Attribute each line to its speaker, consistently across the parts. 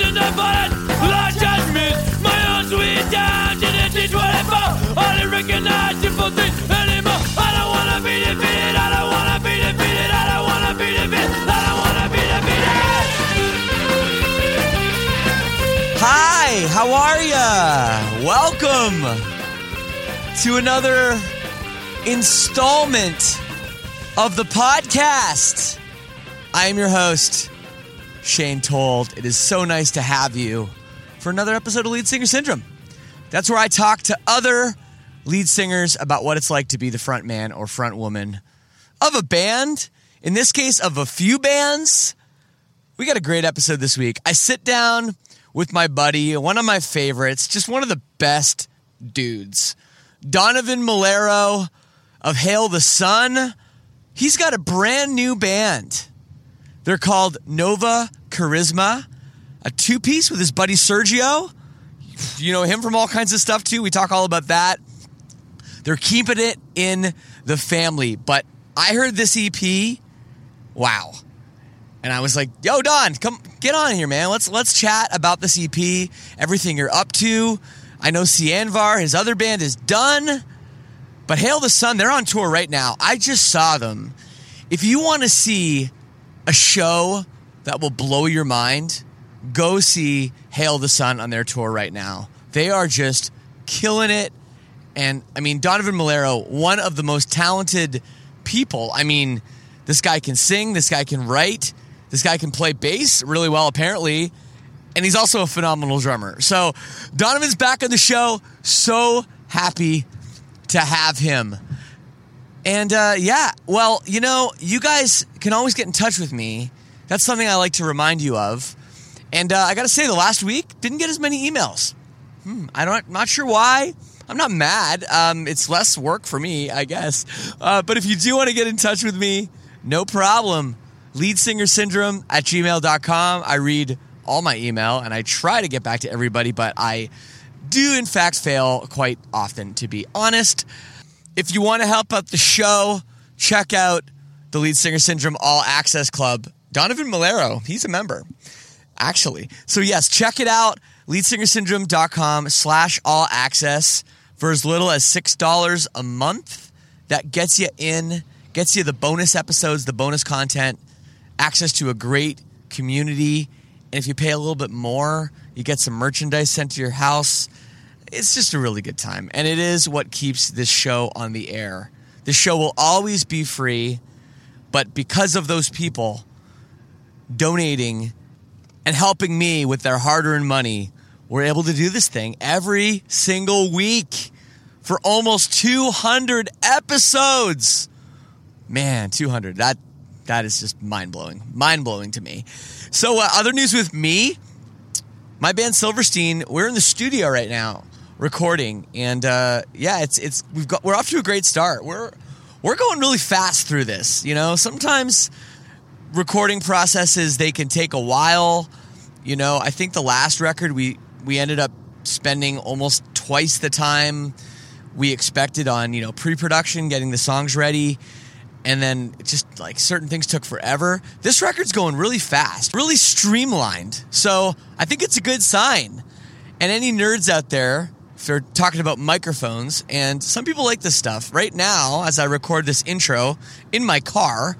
Speaker 1: Lost judgment. My own sweet to the T24. I don't recognize simple things anymore. I don't wanna be defeated, I don't wanna be defeated, I don't wanna be defeated, I don't wanna be defeated.
Speaker 2: Hi, how are ya? Welcome to another installment of the podcast. I am your host, Shane Told. It is so nice to have you for another episode of Lead Singer Syndrome. That's where I talk to other lead singers about what it's like to be the front man or front woman of a band. In this case, of a few bands. We got a great episode this week. I sit down with my buddy, one of my favorites, just one of the best dudes, Donovan Melero of Hail the Sun. He's got a brand new band. They're called Nova Charisma, a two piece with his buddy Sergio. You know him from all kinds of stuff too. We talk all about that. They're keeping it in the family, but I heard this EP. Wow. And I was like, "Yo, Don, come get on here, man. Let's let's chat about this EP, everything you're up to. I know Sianvar, his other band, is done, but Hail the Sun, they're on tour right now. I just saw them. If you want to see a show that will blow your mind, go see Hail the Sun on their tour right now. They are just killing it. And I mean, Donovan Melero, one of the most talented people. I mean, this guy can sing, this guy can write, this guy can play bass really well, apparently. And he's also a phenomenal drummer. So, Donovan's back on the show. So happy to have him. And uh, yeah, well, you know, you guys can always get in touch with me. That's something I like to remind you of. And uh, I got to say, the last week didn't get as many emails. Hmm, I don't, not sure why. I'm not mad. Um, it's less work for me, I guess. Uh, but if you do want to get in touch with me, no problem. Lead singer syndrome at gmail.com. I read all my email and I try to get back to everybody, but I do, in fact, fail quite often, to be honest. If you want to help out the show, check out the Lead Singer Syndrome All Access Club. Donovan Melero, he's a member, actually. So, yes, check it out. Leadsingersyndrome.com slash all access for as little as $6 a month. That gets you in, gets you the bonus episodes, the bonus content, access to a great community. And if you pay a little bit more, you get some merchandise sent to your house. It's just a really good time. And it is what keeps this show on the air. The show will always be free, but because of those people donating and helping me with their hard earned money, we're able to do this thing every single week for almost 200 episodes. Man, 200. That that is just mind blowing. Mind blowing to me. So, uh, other news with me, my band Silverstein, we're in the studio right now recording, and uh, yeah, it's it's we've got we're off to a great start. We're we're going really fast through this. You know, sometimes recording processes they can take a while You know, I think the last record we we ended up spending almost twice the time we expected on you know pre-production, getting the songs ready, and then just like certain things took forever. This record's going really fast, really streamlined. So I think it's a good sign. And any nerds out there, if they're talking about microphones, and some people like this stuff. Right now, as I record this intro in my car,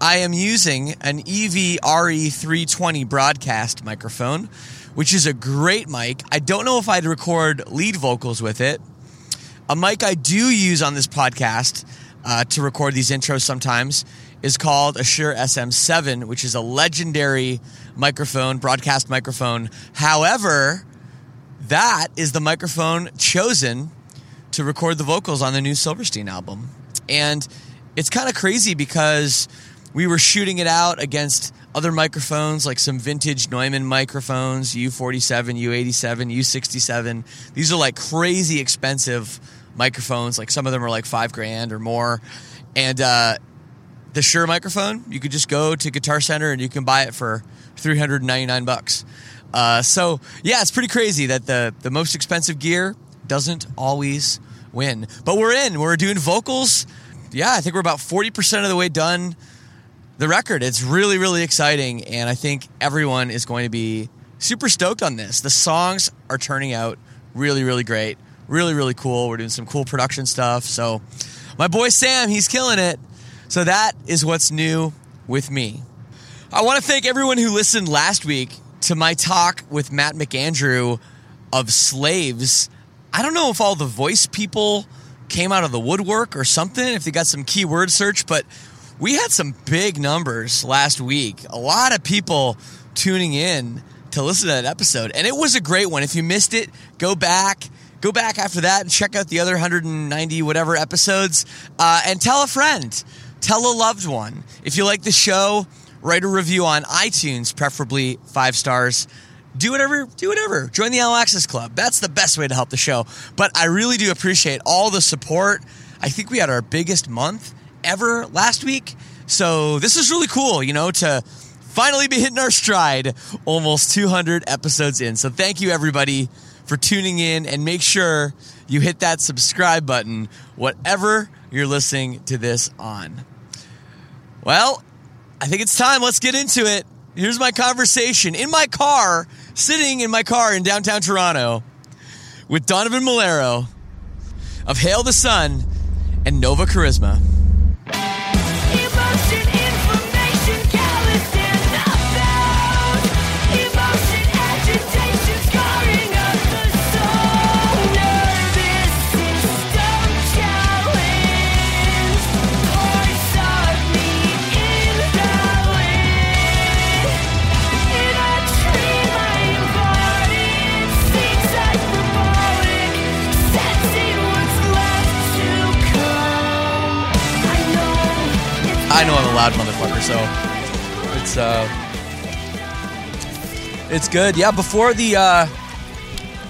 Speaker 2: I am using an E EV RE320 broadcast microphone, which is a great mic. I don't know if I'd record lead vocals with it. A mic I do use on this podcast uh, to record these intros sometimes is called a Shure SM7, which is a legendary microphone, broadcast microphone. However, that is the microphone chosen to record the vocals on the new Silverstein album. And it's kind of crazy because we were shooting it out against other microphones, like some vintage Neumann microphones, U47, U87, U67. These are like crazy expensive microphones. Like some of them are like five grand or more. And uh, the Shure microphone, you could just go to Guitar Center and you can buy it for 399 bucks. Uh, so yeah, it's pretty crazy that the the most expensive gear doesn't always win. But we're in. We're doing vocals. Yeah, I think we're about 40% of the way done the record. It's really, really exciting. And I think everyone is going to be super stoked on this. The songs are turning out really, really great. Really, really cool. We're doing some cool production stuff. So, my boy Sam, he's killing it. So, that is what's new with me. I want to thank everyone who listened last week to my talk with Matt McAndrew of Slaves. I don't know if all the voice people came out of the woodwork or something, if they got some keyword search, but we had some big numbers last week. A lot of people tuning in to listen to that episode, and it was a great one. If you missed it, go back. Go back after that and check out the other 190 whatever episodes uh, and tell a friend, tell a loved one. If you like the show, write a review on iTunes, preferably five stars. Do whatever, do whatever. Join the All Access Club. That's the best way to help the show. But I really do appreciate all the support. I think we had our biggest month ever last week. So this is really cool, you know, to finally be hitting our stride almost 200 episodes in. So thank you, everybody, for tuning in and make sure you hit that subscribe button, whatever you're listening to this on. Well, I think it's time. Let's get into it. Here's my conversation in my car, sitting in my car in downtown Toronto with Donovan Melero of Hail the Sun and Nova Charisma.
Speaker 3: I know
Speaker 2: I'm a loud motherfucker, so it's uh it's good. Yeah, before the uh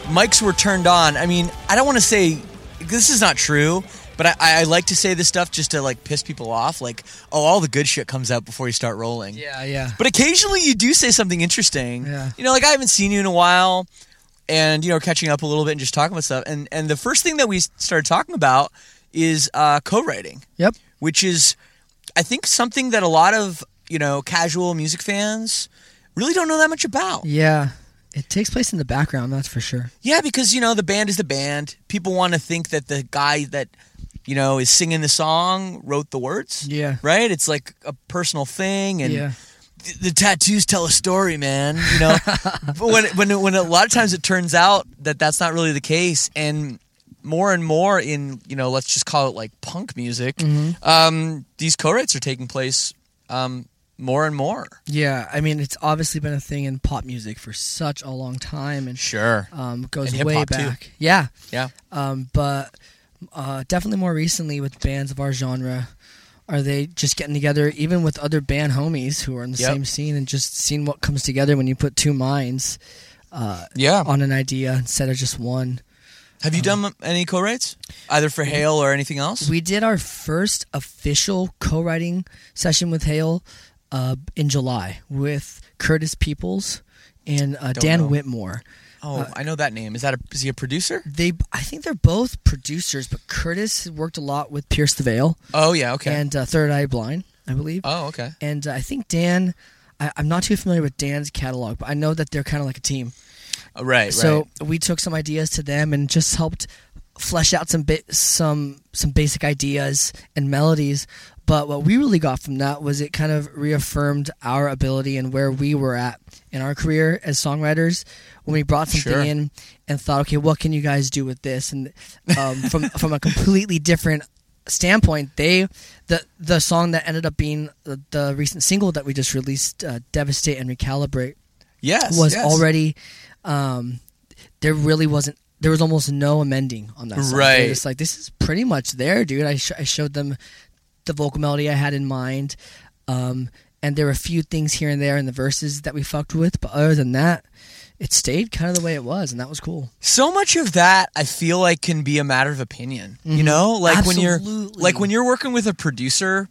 Speaker 2: mics were turned on, I mean, I don't want to say this is not true, but I, I like to say this stuff just to like piss people off. Like, oh, all the good shit comes out before you start rolling.
Speaker 4: Yeah, yeah.
Speaker 2: But occasionally you do say something interesting.
Speaker 4: Yeah.
Speaker 2: You know, like I haven't seen you in a while and you know, catching up a little bit and just talking about stuff. And and the first thing that we started talking about is uh co-writing
Speaker 4: Yep.
Speaker 2: which is I think something that a lot of, you know, casual music fans really don't know that much about.
Speaker 4: Yeah. It takes place in the background, that's for sure.
Speaker 2: Yeah, because you know, the band is the band. People want to think that the guy that you know is singing the song wrote the words.
Speaker 4: Yeah.
Speaker 2: Right? It's like a personal thing and
Speaker 4: yeah.
Speaker 2: th- the tattoos tell a story, man. You know, but when when when a lot of times it turns out that that's not really the case, and more and more in you know, let's just call it like punk music, um, these co-writes are taking place um, more and more.
Speaker 4: Yeah. I mean, it's obviously been a thing in pop music for such a long time and
Speaker 2: Sure.
Speaker 4: um, goes
Speaker 2: And
Speaker 4: way
Speaker 2: hip-hop, too.
Speaker 4: back. Yeah.
Speaker 2: Yeah.
Speaker 4: Um, but uh, definitely more recently with bands of our genre. Are they just getting together, even with other band homies who are in the
Speaker 2: Yep.
Speaker 4: same scene, and just seeing what comes together when you put two minds uh,
Speaker 2: Yeah.
Speaker 4: on an idea instead of just one?
Speaker 2: Have you done any co-writes, either for Hail or anything else?
Speaker 4: We did our first official co-writing session with Hail uh, in July with Curtis Peoples and uh, Dan
Speaker 2: know.
Speaker 4: Whitmore.
Speaker 2: Oh,
Speaker 4: Uh,
Speaker 2: I know that name. Is that a is he a producer?
Speaker 4: They, I think they're both producers, but Curtis worked a lot with Pierce the Veil
Speaker 2: Oh yeah, okay.
Speaker 4: and uh, Third Eye Blind, I believe.
Speaker 2: oh okay.
Speaker 4: and uh, I think Dan. I, I'm not too familiar with Dan's catalog, but I know that they're kind of like a team.
Speaker 2: Right,
Speaker 4: So
Speaker 2: right.
Speaker 4: we took some ideas to them and just helped flesh out some bit some some basic ideas and melodies. But what we really got from that was it kind of reaffirmed our ability and where we were at in our career as songwriters when we brought something
Speaker 2: Sure.
Speaker 4: in and thought, okay, what can you guys do with this? And um, from from a completely different standpoint, they the the song that ended up being the, the recent single that we just released, uh, "Devastate and Recalibrate,"
Speaker 2: Yes,
Speaker 4: was
Speaker 2: yes.
Speaker 4: already um, there really wasn't there was almost no amending on that song.
Speaker 2: Right.
Speaker 4: They're like this is pretty much there, dude. I, sh- I showed them the vocal melody I had in mind, um, and there were a few things here and there in the verses that we fucked with, but other than that, it stayed kind of the way it was, and that was cool.
Speaker 2: so much of that I feel like can be a matter of opinion. You know, like when you're
Speaker 4: Mm-hmm.
Speaker 2: Like when you're working with a producer,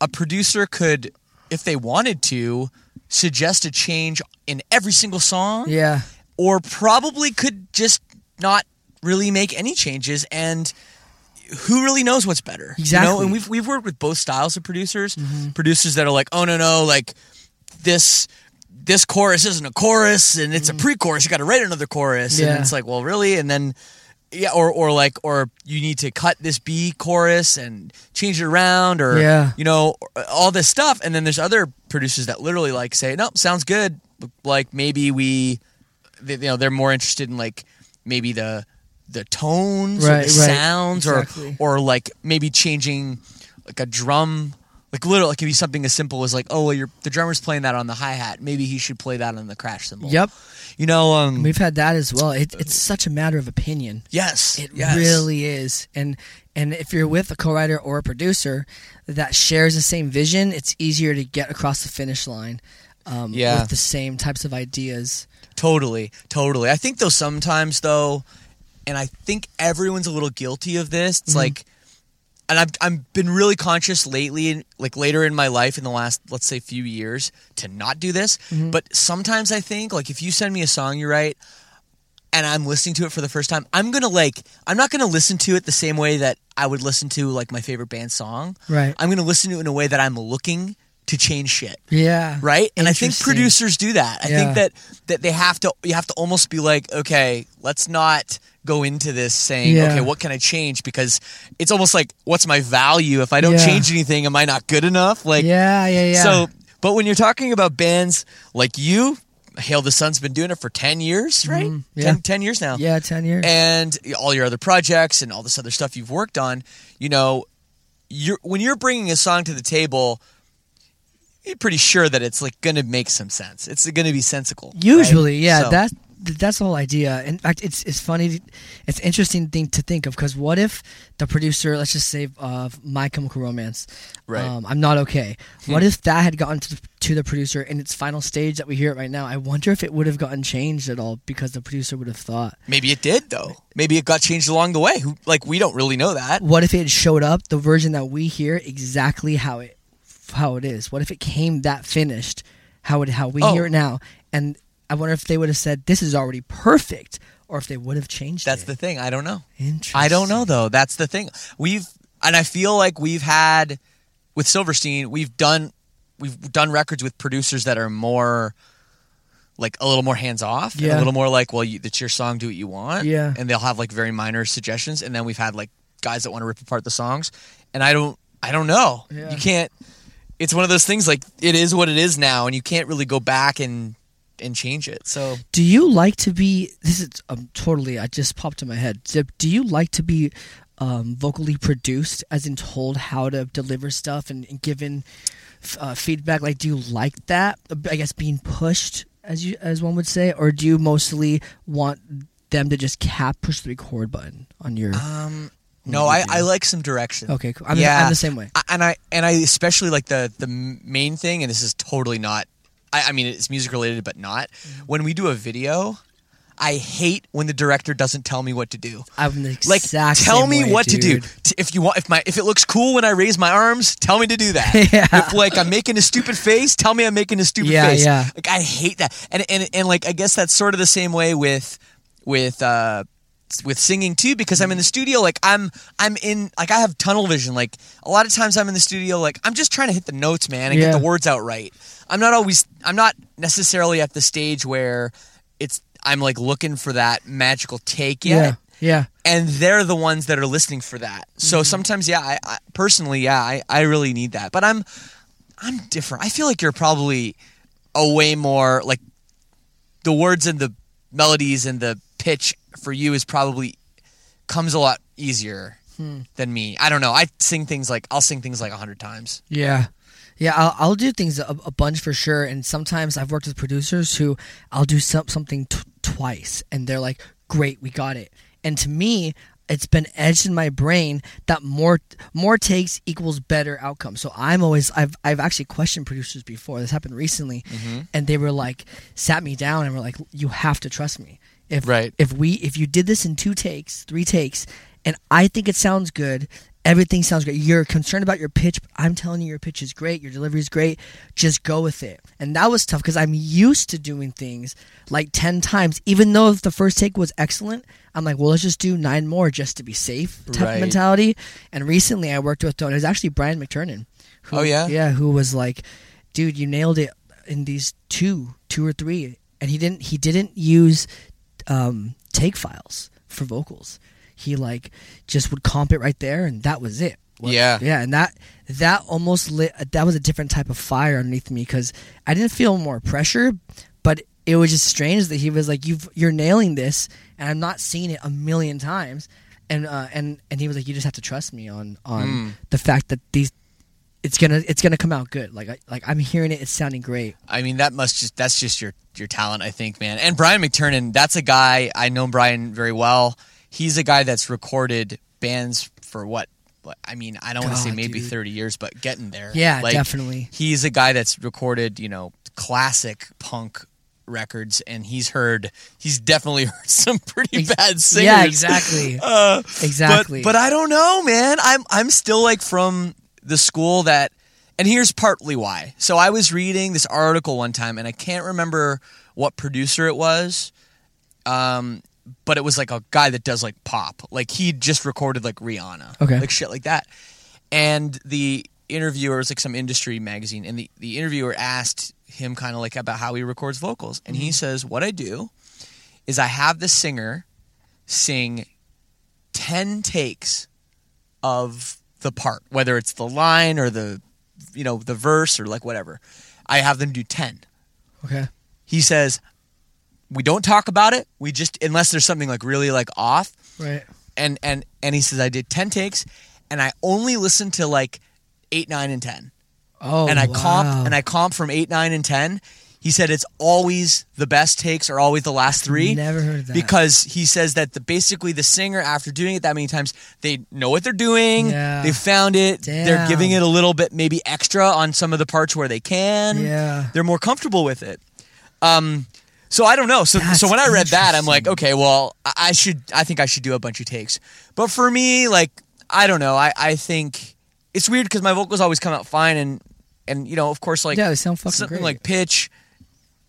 Speaker 2: a producer could, if they wanted to, suggest a change in every single song,
Speaker 4: Yeah,
Speaker 2: or probably could just not really make any changes and. Who really knows what's better? You know,
Speaker 4: Exactly. Mm-hmm.
Speaker 2: and we've we've worked with both styles of producers. Producers that are like, oh no no, like this this chorus isn't a chorus and it's a pre-chorus. You got to write another chorus,
Speaker 4: Mm-hmm. Yeah.
Speaker 2: and it's like, well, really? And then yeah, or or like or you need to cut this B chorus and change it around, or
Speaker 4: Yeah.
Speaker 2: you know, all this stuff. And then there's other producers that literally like say, nope, sounds good. Like maybe we, they, you know, they're more interested in like maybe the the tones or the
Speaker 4: right.
Speaker 2: sounds
Speaker 4: Exactly.
Speaker 2: or or like maybe changing like a drum like literally it can be something as simple as like oh well you're the drummer's playing that on the hi-hat maybe he should play that on the crash cymbal
Speaker 4: yep.
Speaker 2: you know um
Speaker 4: We've had that as well. It, it's such a matter of opinion.
Speaker 2: yes
Speaker 4: It
Speaker 2: yes.
Speaker 4: really is. And and if you're with a co-writer or a producer that shares the same vision, it's easier to get across the finish line. Um,
Speaker 2: Yeah.
Speaker 4: with the same types of ideas.
Speaker 2: Totally, totally. I think though sometimes though, and I think everyone's a little guilty of this. It's mm-hmm. like, and I've I've been really conscious lately, like later in my life, in the last let's say few years, to not do this. Mm-hmm. But sometimes I think like if you send me a song you write. And I'm listening to it for the first time. I'm gonna like. I'm not gonna listen to it the same way that I would listen to like my favorite band song.
Speaker 4: Right.
Speaker 2: I'm gonna listen to it in a way that I'm looking to change shit
Speaker 4: Yeah.
Speaker 2: right and i think producers do that i
Speaker 4: Yeah.
Speaker 2: think that that they have to you have to almost be like okay let's not go into this saying
Speaker 4: Yeah.
Speaker 2: okay what can i change because it's almost like what's my value if i don't
Speaker 4: Yeah.
Speaker 2: change anything am i not good enough like
Speaker 4: yeah, yeah, yeah.
Speaker 2: so but when you're talking about bands like you hail the sun's been doing it for 10 years right
Speaker 4: Mhm. Yeah.
Speaker 2: 10, 10 years now
Speaker 4: yeah, ten years.
Speaker 2: and all your other projects and all this other stuff you've worked on, you know, you're when you're bringing a song to the table, you're pretty sure that it's like going to make some sense. It's going to be sensical. right?
Speaker 4: Usually, yeah,
Speaker 2: So-
Speaker 4: that that's the whole idea. In fact, it's it's funny, it's interesting thing to think of because what if the producer, let's just say, of My Chemical Romance,
Speaker 2: Right.
Speaker 4: Um, I'm not okay. What if that had gotten to the, to the producer in its final stage that we hear it right now? I wonder if it would have gotten changed at all because the producer would have thought.
Speaker 2: maybe it did though. Maybe it got changed along the way. Like we don't really know that.
Speaker 4: What if it showed up the version that we hear exactly how it how it is? What if it came that finished, how it how we
Speaker 2: Oh.
Speaker 4: hear it oh. now? And I wonder if they would have said this is already perfect, or if they would have changed
Speaker 2: That's
Speaker 4: it.
Speaker 2: the thing. I don't know.
Speaker 4: Interesting.
Speaker 2: I don't know though. That's the thing. We've and I feel like we've had with Silverstein, we've done we've done records with producers that are more like a little more hands off and a little more like, well, you, it's your song, do what you want.
Speaker 4: Yeah.
Speaker 2: And they'll have like very minor suggestions. And then we've had like guys that want to rip apart the songs. And I don't I don't know.
Speaker 4: Yeah.
Speaker 2: You can't it's one of those things like it is what it is now and you can't really go back and and change it. So
Speaker 4: Do you like to be? This is um, totally. I just popped in my head. Do you like to be um, vocally produced, as in told how to deliver stuff and, and given uh, feedback? Like, do you like that? I guess being pushed, as you as one would say, or do you mostly want them to just cap push the record button on your?
Speaker 2: um no, I, I like some direction.
Speaker 4: okay, cool. I'm,
Speaker 2: yeah.
Speaker 4: I'm the same way.
Speaker 2: I- and I and I especially like the the main thing, and this is totally not. I, I mean, it's music related, but not.
Speaker 4: Mm-hmm.
Speaker 2: When we do a video, I hate when the director doesn't tell me what to do.
Speaker 4: I'm the exact
Speaker 2: Like,
Speaker 4: tell
Speaker 2: me
Speaker 4: way,
Speaker 2: what to do. If you want, if my if it looks cool when I raise my arms, tell me to do that.
Speaker 4: Yeah.
Speaker 2: If like I'm making a stupid face, tell me I'm making a stupid
Speaker 4: Yeah,
Speaker 2: face.
Speaker 4: yeah.
Speaker 2: Like I hate that. And and and like I guess that's sort of the same way with with uh with singing too because I'm in the studio like I'm I'm in like I have tunnel vision like a lot of times I'm in the studio like I'm just trying to hit the notes man and
Speaker 4: Yeah.
Speaker 2: get the words out right. I'm not always I'm not necessarily at the stage where it's I'm like looking for that magical take yet
Speaker 4: Yeah, yeah.
Speaker 2: and they're the ones that are listening for that. So
Speaker 4: Mm-hmm.
Speaker 2: sometimes, yeah, I, I personally, yeah, I, I really need that. But I'm I'm different. I feel like you're probably a way more like the words and the melodies and the pitch for you is probably comes a lot easier
Speaker 4: Hmm.
Speaker 2: than me. I don't know. I sing things like I'll sing things like a hundred times.
Speaker 4: Yeah. Yeah, I'll, I'll do things a, a bunch for sure. And sometimes I've worked with producers who I'll do some, something t- twice and they're like, great, we got it. And to me, it's been edged in my brain that more more takes equals better outcome. So I'm always I've I've actually questioned producers before. This happened recently,
Speaker 2: Mm-hmm.
Speaker 4: and they were like sat me down and were like, "You have to trust me. If
Speaker 2: Right.
Speaker 4: if we if you did this in two takes, three takes, and I think it sounds good, everything sounds great. You're concerned about your pitch, but I'm telling you your pitch is great, your delivery is great. Just go with it. And that was tough because I'm used to doing things like ten times, even though if the first take was excellent. I'm like, well, let's just do nine more just to be safe type
Speaker 2: Right.
Speaker 4: mentality. And recently, I worked with, and it was actually Brian McTernan. Who,
Speaker 2: Oh, yeah?
Speaker 4: yeah, who was like, dude, you nailed it in these two, two or three, and he didn't, he didn't use um, take files for vocals. He like just would comp it right there, and that was it. What-
Speaker 2: Yeah.
Speaker 4: yeah, and that that almost lit. That was a different type of fire underneath me because I didn't feel more pressure, but it was just strange that he was like, "You've you're nailing this," and I'm not seeing it a million times, and uh, and and he was like, "You just have to trust me on on
Speaker 2: Hmm.
Speaker 4: the fact that these." It's gonna it's gonna come out good. Like I, like I'm hearing it. It's sounding great.
Speaker 2: I mean, that must just that's just your your talent, I think, man. And Brian McTernan, that's a guy I know Brian very well. He's a guy that's recorded bands for what? I mean, I don't want to say maybe
Speaker 4: dude.
Speaker 2: thirty years, but getting there.
Speaker 4: Yeah,
Speaker 2: Like,
Speaker 4: definitely.
Speaker 2: He's a guy that's recorded, you know, classic punk records, and he's heard. He's definitely heard some pretty
Speaker 4: Ex-
Speaker 2: bad singers.
Speaker 4: Yeah, exactly.
Speaker 2: Uh,
Speaker 4: exactly.
Speaker 2: but, but I don't know, man. I'm I'm still like from the school that, and here's partly why. So I was reading this article one time, and I can't remember what producer it was. Um, but it was like a guy that does like pop. Like he just recorded like Rihanna,
Speaker 4: Okay.
Speaker 2: like shit like that. And the interviewer was like some industry magazine, and the the interviewer asked him kind of like about how he records vocals, and he says, "What I do is I have the singer sing 10 takes of the part whether it's the line or the you know the verse or like whatever i have them do 10
Speaker 4: okay.
Speaker 2: he says we don't talk about it we just unless there's something like really like off
Speaker 4: Right.
Speaker 2: and and and he says i did 10 takes and i only listened to like 8 9 and 10
Speaker 4: Oh,
Speaker 2: and I
Speaker 4: wow.
Speaker 2: comp and I comp from eight, nine, and ten. He said it's always the best takes are always the last three.
Speaker 4: Never heard of that.
Speaker 2: Because he says that the basically the singer after doing it that many times they know what they're doing.
Speaker 4: Yeah.
Speaker 2: They found it.
Speaker 4: Damn.
Speaker 2: They're giving it a little bit maybe extra on some of the parts where they can.
Speaker 4: Yeah.
Speaker 2: They're more comfortable with it. Um. So I don't know. So
Speaker 4: That's
Speaker 2: so when I read that, I'm like, okay, well, I I should. I think I should do a bunch of takes. But for me, like, I don't know. I I think it's weird because my vocals always come out fine, and and you know, of course, like
Speaker 4: yeah, they sound fucking
Speaker 2: something
Speaker 4: great.
Speaker 2: like pitch.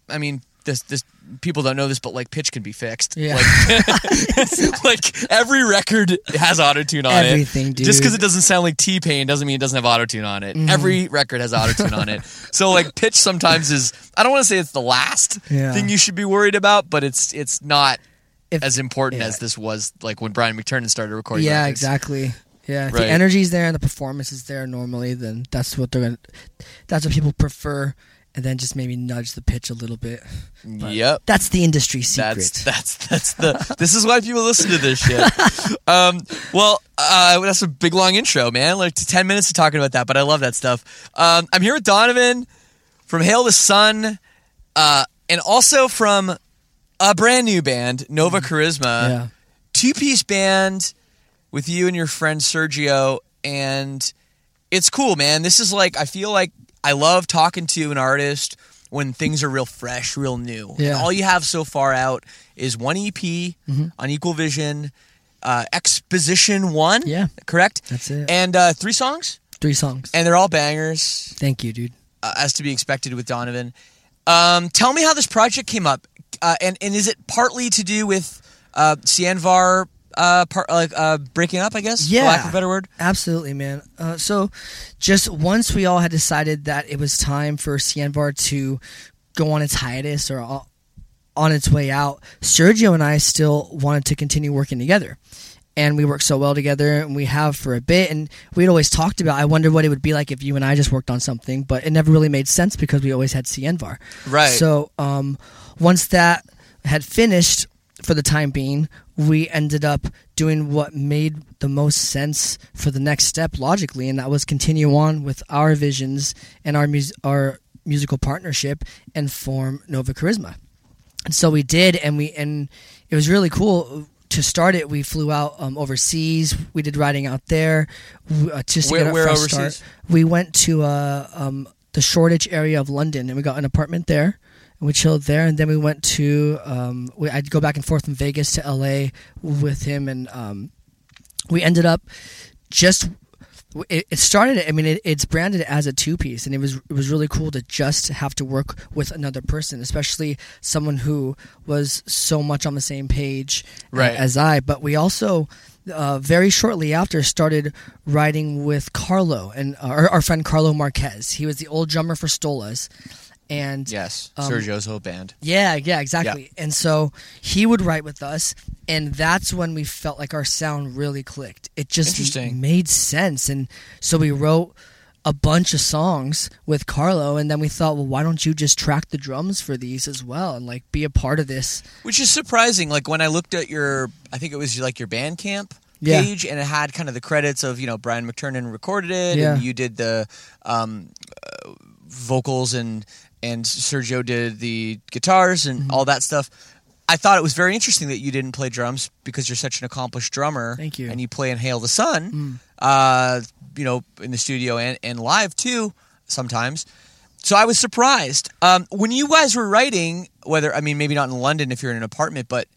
Speaker 2: I mean, this this people don't know this, but like pitch can be fixed.
Speaker 4: Yeah.
Speaker 2: Like, like every record has auto tune on
Speaker 4: Everything,
Speaker 2: it. Just because it doesn't sound like T Pain doesn't mean it doesn't have auto tune on it. Mm-hmm. Every record has auto tune on it. So like pitch sometimes is I don't want to say it's the last
Speaker 4: Yeah.
Speaker 2: thing you should be worried about, but it's it's not
Speaker 4: If-
Speaker 2: as important
Speaker 4: yeah.
Speaker 2: as this was like when Brian McTernan started recording.
Speaker 4: yeah,
Speaker 2: records.
Speaker 4: exactly. Yeah, if
Speaker 2: Right.
Speaker 4: the energy's there and the performance is there normally, then that's what they're gonna. That's what people prefer, and then just maybe nudge the pitch a little bit. But
Speaker 2: Yep.
Speaker 4: That's the industry secret.
Speaker 2: That's that's that's the. this is why people listen to this shit. Um, well, uh, that's a big long intro, man. Like ten minutes of talking about that, but I love that stuff. Um, I'm here with Donovan from Hail the Sun, uh, and also from a brand new band, Nova Charisma,
Speaker 4: yeah.
Speaker 2: two piece band with you and your friend Sergio, and it's cool, man. This is like I feel like I love talking to an artist when things are real fresh, real new. And
Speaker 4: Yeah. Mm-hmm.
Speaker 2: all you have so far out is one EP on Equal Vision, uh, Exposition One.
Speaker 4: Yeah.
Speaker 2: correct.
Speaker 4: That's it.
Speaker 2: And uh, three songs,
Speaker 4: Three songs.
Speaker 2: and they're all bangers,
Speaker 4: Thank you, dude.
Speaker 2: uh, as to be expected with Donovan. Um, tell me how this project came up, uh, and and is it partly to do with uh, Sianvar uh, part, like uh, breaking up? I guess.
Speaker 4: Yeah.
Speaker 2: for lack of a better word.
Speaker 4: Absolutely, man. Uh, so, just once we all had decided that it was time for Sianvar to go on its hiatus or o- on its way out, Sergio and I still wanted to continue working together. And we worked so well together, and we have for a bit. And we'd always talked about, I wonder what it would be like if you and I just worked on something, but it never really made sense because we always had Sianvar.
Speaker 2: Right.
Speaker 4: So um, once that had finished for the time being, we ended up doing what made the most sense for the next step logically, and that was continue on with our visions and our mus- our musical partnership and form Nova Charisma. And so we did, and we and it was really cool. To start it, we flew out um, overseas. We did writing out there, uh, just to
Speaker 2: Where-
Speaker 4: get a
Speaker 2: where
Speaker 4: fresh
Speaker 2: overseas?
Speaker 4: start. We went to uh, um, the Shoreditch area of London, and we got an apartment there. We chilled there, and then we went to. Um, we, I'd go back and forth from Vegas to LA with him, and um, we ended up just. It, it started. I mean, it, it's branded as a two piece, and it was it was really cool to just have to work with another person, especially someone who was so much on the same page
Speaker 2: Right.
Speaker 4: as I. But we also uh, very shortly after started writing with Carlo and uh, our, our friend Carlo Marquez. He was the old drummer for Stolas, and
Speaker 2: Yes,
Speaker 4: Um,
Speaker 2: Sergio's whole band.
Speaker 4: yeah, yeah, exactly. And so he would write with us, and that's when we felt like our sound really clicked. It just made sense, and so we wrote a bunch of songs with Carlo, and then we thought, well, why don't you just track the drums for these as well, and like be a part of this?
Speaker 2: Which is surprising. Like when I looked at your, I think it was like your Bandcamp
Speaker 4: Yeah.
Speaker 2: page, and it had kind of the credits of you know Brian McTernan recorded it,
Speaker 4: Yeah.
Speaker 2: and you did the um, uh, vocals, and and Sergio did the guitars and
Speaker 4: Mm-hmm.
Speaker 2: all that stuff. I thought it was very interesting that you didn't play drums because you're such an accomplished drummer.
Speaker 4: Thank you.
Speaker 2: And you play in Hail the Sun,
Speaker 4: Mm.
Speaker 2: uh, you know, in the studio and, and live too sometimes. So I was surprised um, when you guys were writing. Whether I mean, maybe not in London if you're in an apartment, but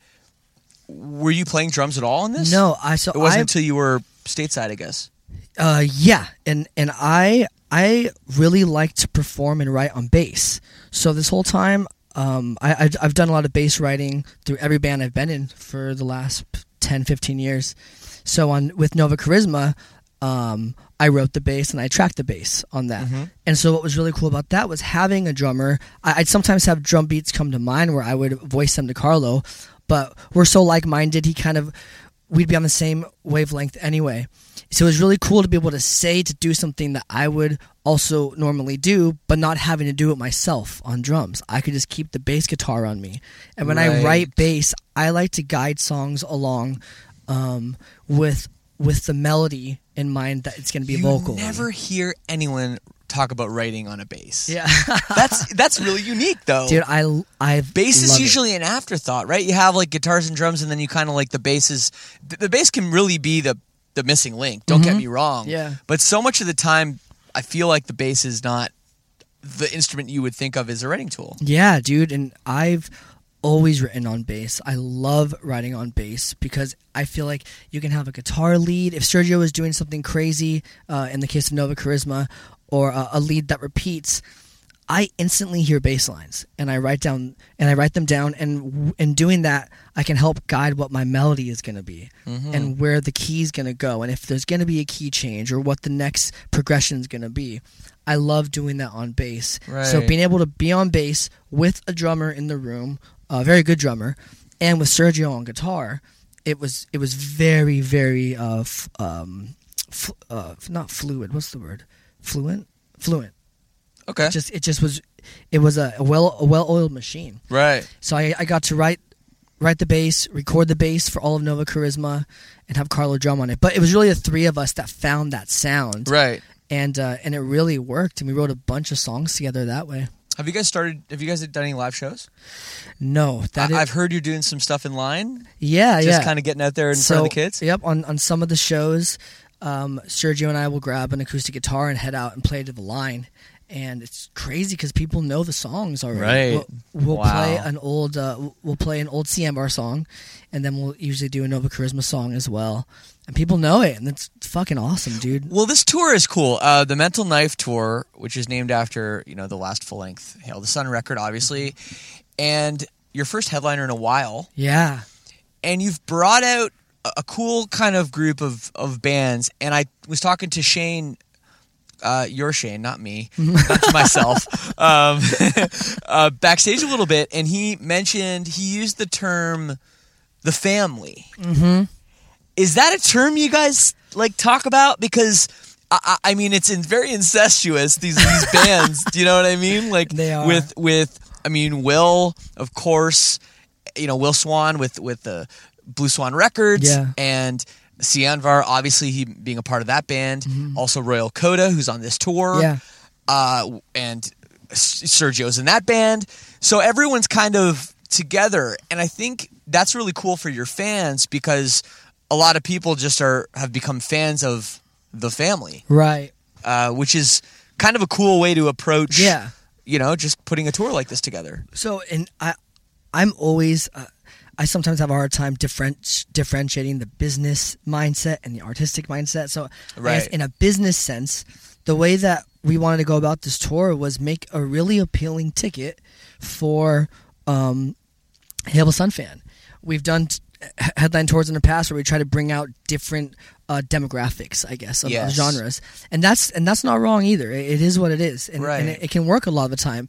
Speaker 2: were you playing drums at all in this?
Speaker 4: No, I so
Speaker 2: it wasn't
Speaker 4: I,
Speaker 2: until you were stateside, I guess.
Speaker 4: Uh, yeah, and and I I really like to perform and write on bass. So this whole time, um, I I've, I've done a lot of bass writing through every band I've been in for the last 10, 15 years. So on with Nova Charisma, um, I wrote the bass and I tracked the bass on that. And so what was really cool about that was having a drummer. I, I'd sometimes have drum beats come to mind where I would voice them to Carlo, but we're so like minded. He kind of we'd be on the same wavelength anyway. So it was really cool to be able to say to do something that I would also normally do, but not having to do it myself on drums. I could just keep the bass guitar on me. And when I write bass, I like to guide songs along um, with with the melody in mind that it's going to be
Speaker 2: you
Speaker 4: vocal.
Speaker 2: never hear anyone talk about writing on a bass.
Speaker 4: yeah,
Speaker 2: that's that's really unique though.
Speaker 4: dude, I I
Speaker 2: bass is
Speaker 4: love it.
Speaker 2: usually an afterthought, right? You have like guitars and drums, and then you kind of like the bass is the, the bass can really be the the missing link. Don't get me wrong.
Speaker 4: Mm-hmm. Yeah.
Speaker 2: But so much of the time, I feel like the bass is not the instrument you would think of as a writing tool.
Speaker 4: Yeah, dude, and I've always written on bass. I love writing on bass because I feel like you can have a guitar lead. If Sergio is doing something crazy, uh, in the case of Nova Charisma, or a, a lead that repeats, I instantly hear bass lines and I write down and I write them down. And w- in doing that, I can help guide what my melody is going to be and where the key is going to go, and if there's going to be a key change or what the next progression is going to be. I love doing that on bass. So being able to be on bass with a drummer in the room, a very good drummer, and with Sergio on guitar, it was it was very very uh, f- um, f- uh, not fluid. What's the word? Fluent, fluent.
Speaker 2: Okay.
Speaker 4: Just it just was it was a, a well a well oiled machine.
Speaker 2: right.
Speaker 4: So I, I got to write write the bass, record the bass for all of Nova Charisma, and have Carlo drum on it. But it was really the three of us that found that sound,
Speaker 2: Right.
Speaker 4: and uh, and it really worked. And we wrote a bunch of songs together that way.
Speaker 2: Have you guys started? Have you guys done any live shows?
Speaker 4: No, that
Speaker 2: I, I've heard you're doing some stuff in line.
Speaker 4: yeah
Speaker 2: Just
Speaker 4: yeah.
Speaker 2: Just kind of getting out there in
Speaker 4: so,
Speaker 2: front of the kids.
Speaker 4: Yep, on on some of the shows, um, Sergio and I will grab an acoustic guitar and head out and play to the line. and it's crazy because people know the songs already.
Speaker 2: Right.
Speaker 4: We'll, we'll
Speaker 2: Wow.
Speaker 4: play an old uh, we'll play an old CMR song, and then we'll usually do a Nova Charisma song as well, and people know it, and it's fucking awesome, dude.
Speaker 2: Well, this tour is cool. Uh, the Mental Knife tour, which is named after you know the last full length Hail the Sun record, obviously, and your first headliner in a while,
Speaker 4: Yeah.
Speaker 2: and you've brought out a, cool kind of group of of bands. And I was talking to Shane. Uh, your Shane, not me, not to myself. Um, uh, backstage a little bit, and he mentioned he used the term "the family."
Speaker 4: Mm-hmm.
Speaker 2: is that a term you guys like talk about because I, I I mean it's in very incestuous these these bands do you know what i mean like
Speaker 4: They are.
Speaker 2: with with i mean will of course you know will swan with with the blue swan records
Speaker 4: Yeah.
Speaker 2: and Sianvar, obviously he being a part of that band also royal coda who's on this tour
Speaker 4: Mm-hmm. Yeah.
Speaker 2: uh, and Sergio's in that band. So everyone's kind of together, and I think that's really cool for your fans because a lot of people just are have become fans of the family,
Speaker 4: Right.
Speaker 2: uh, which is kind of a cool way to approach.
Speaker 4: Yeah.
Speaker 2: you know, just putting a tour like this together.
Speaker 4: So, and I, I'm always, uh, I sometimes have a hard time different, differentiating the business mindset and the artistic mindset. So,
Speaker 2: Right.
Speaker 4: in a business sense, the way that we wanted to go about this tour was make a really appealing ticket for um, Hail the Sun fan. We've done t- headline tours in the past where we try to bring out different uh, demographics, I guess, of, of
Speaker 2: Yes.
Speaker 4: genres, and that's and that's not wrong either. It, it is what it is, and,
Speaker 2: Right.
Speaker 4: and it, it can work a lot of the time.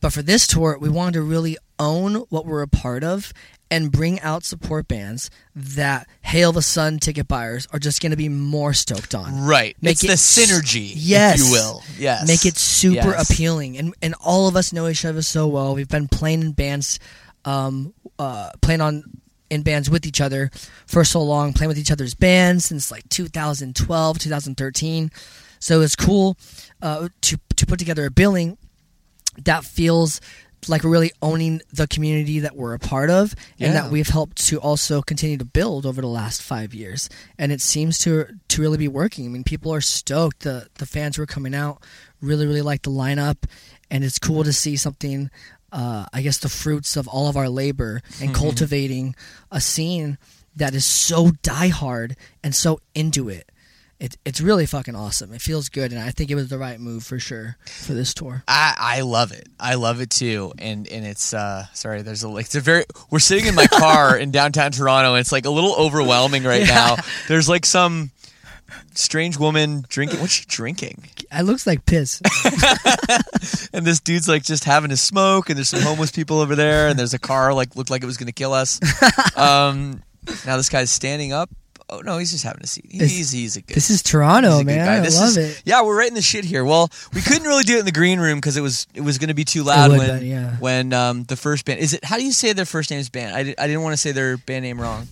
Speaker 4: But for this tour, we wanted to really own what we're a part of and bring out support bands that Hail the Sun ticket buyers are just going to be more stoked on.
Speaker 2: Right,
Speaker 4: Make
Speaker 2: it's
Speaker 4: it
Speaker 2: the synergy,
Speaker 4: yes.
Speaker 2: if you will. Yes,
Speaker 4: Make it super
Speaker 2: Yes.
Speaker 4: appealing, and and all of us know each other so well. We've been playing in bands, um, uh, playing on in bands with each other for so long, playing with each other's bands since like 2012, 2013. So it's cool uh, to to put together a billing that feels like really owning the community that we're a part of and that we've helped to also continue to build over the last five years. And it seems to to really be working. I mean people are stoked. The the fans who are coming out. Really really like the lineup. And it's cool to see something uh, i guess the fruits of all of our labor and cultivating a scene that is so diehard and so into it it, it's really fucking awesome. It feels good, and I think it was the right move for sure for this tour.
Speaker 2: I, I love it. I love it too. And and it's uh sorry, there's a like it's a very we're sitting in my car in downtown Toronto and it's like a little overwhelming right now. There's like some strange woman drinking what's she drinking?
Speaker 4: It looks like piss.
Speaker 2: And this dude's like just having a smoke and there's some homeless people over there and there's a car like looked like it was gonna kill us. Um now this guy's standing up. Oh no, he's just having a seat.
Speaker 4: This-
Speaker 2: He's he's a good
Speaker 4: this is Toronto, man. I love
Speaker 2: is-
Speaker 4: it.
Speaker 2: Yeah, we're right in the shit here. Well, we couldn't really do it in the green room because it was it was going to be too loud when
Speaker 4: be, yeah.
Speaker 2: when um, the first band is it. How do you say their first name's band? I, I didn't want to say their band name wrong.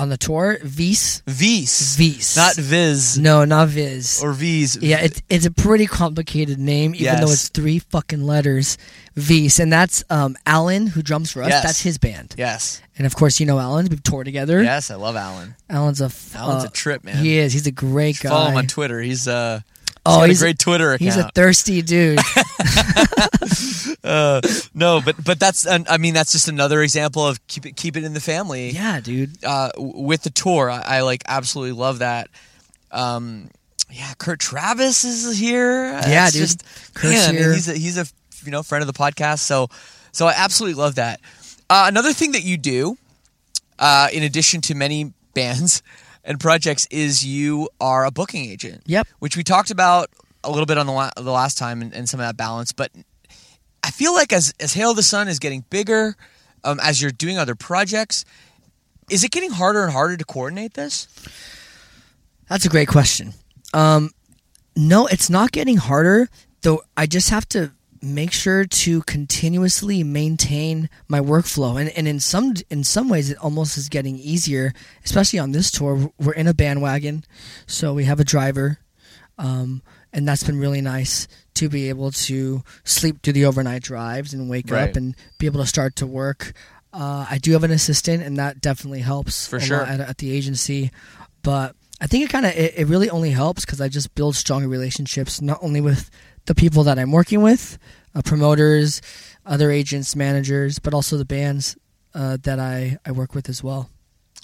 Speaker 4: On the tour, Viz,
Speaker 2: Viz,
Speaker 4: Viz,
Speaker 2: not Viz
Speaker 4: no, not Viz.
Speaker 2: or V's.
Speaker 4: yeah, it's it's a pretty complicated name, even though it's three fucking letters. Viz, and that's um, Alan who drums for us.
Speaker 2: Yes.
Speaker 4: That's his band,
Speaker 2: yes,
Speaker 4: and of course you know Alan. We've toured together.
Speaker 2: yes. I love Alan.
Speaker 4: Alan's a f-
Speaker 2: Alan's
Speaker 4: uh,
Speaker 2: a trip, man.
Speaker 4: He is. He's a great guy.
Speaker 2: Follow him on Twitter. He's uh.
Speaker 4: Oh,
Speaker 2: got
Speaker 4: he's
Speaker 2: a great Twitter account.
Speaker 4: He's a thirsty dude.
Speaker 2: uh, no, but but that's I mean that's just another example of keep it keep it in the family.
Speaker 4: yeah, dude.
Speaker 2: uh, with the tour. I, I like absolutely love that. Um, yeah, Kurt Travis is here.
Speaker 4: Yeah,
Speaker 2: That's
Speaker 4: dude.
Speaker 2: Just,
Speaker 4: Kurt's
Speaker 2: man,
Speaker 4: here.
Speaker 2: He's a, he's a you know friend of the podcast. So so I absolutely love that. Uh, another thing that you do, uh, in addition to many bands and projects, is you are a booking agent.
Speaker 4: Yep.
Speaker 2: Which we talked about a little bit on the la- the last time and, and some of that balance, but I feel like as as Hail the Sun is getting bigger, um, as you're doing other projects, is it getting harder and harder to coordinate this?
Speaker 4: That's a great question. Um, no, it's not getting harder. Though I just have to make sure to continuously maintain my workflow, and, and in some in some ways, it almost is getting easier. Especially on this tour, we're in a bandwagon, so we have a driver, um, and that's been really nice to be able to sleep through the overnight drives and wake
Speaker 2: Right.
Speaker 4: up and be able to start to work. Uh, I do have an assistant, and that definitely helps
Speaker 2: For sure.
Speaker 4: at, at the agency. But I think it kind of it, it really only helps because I just build stronger relationships not only with the people that I'm working with, uh, promoters, other agents, managers, but also the bands uh, that I, I work with as well.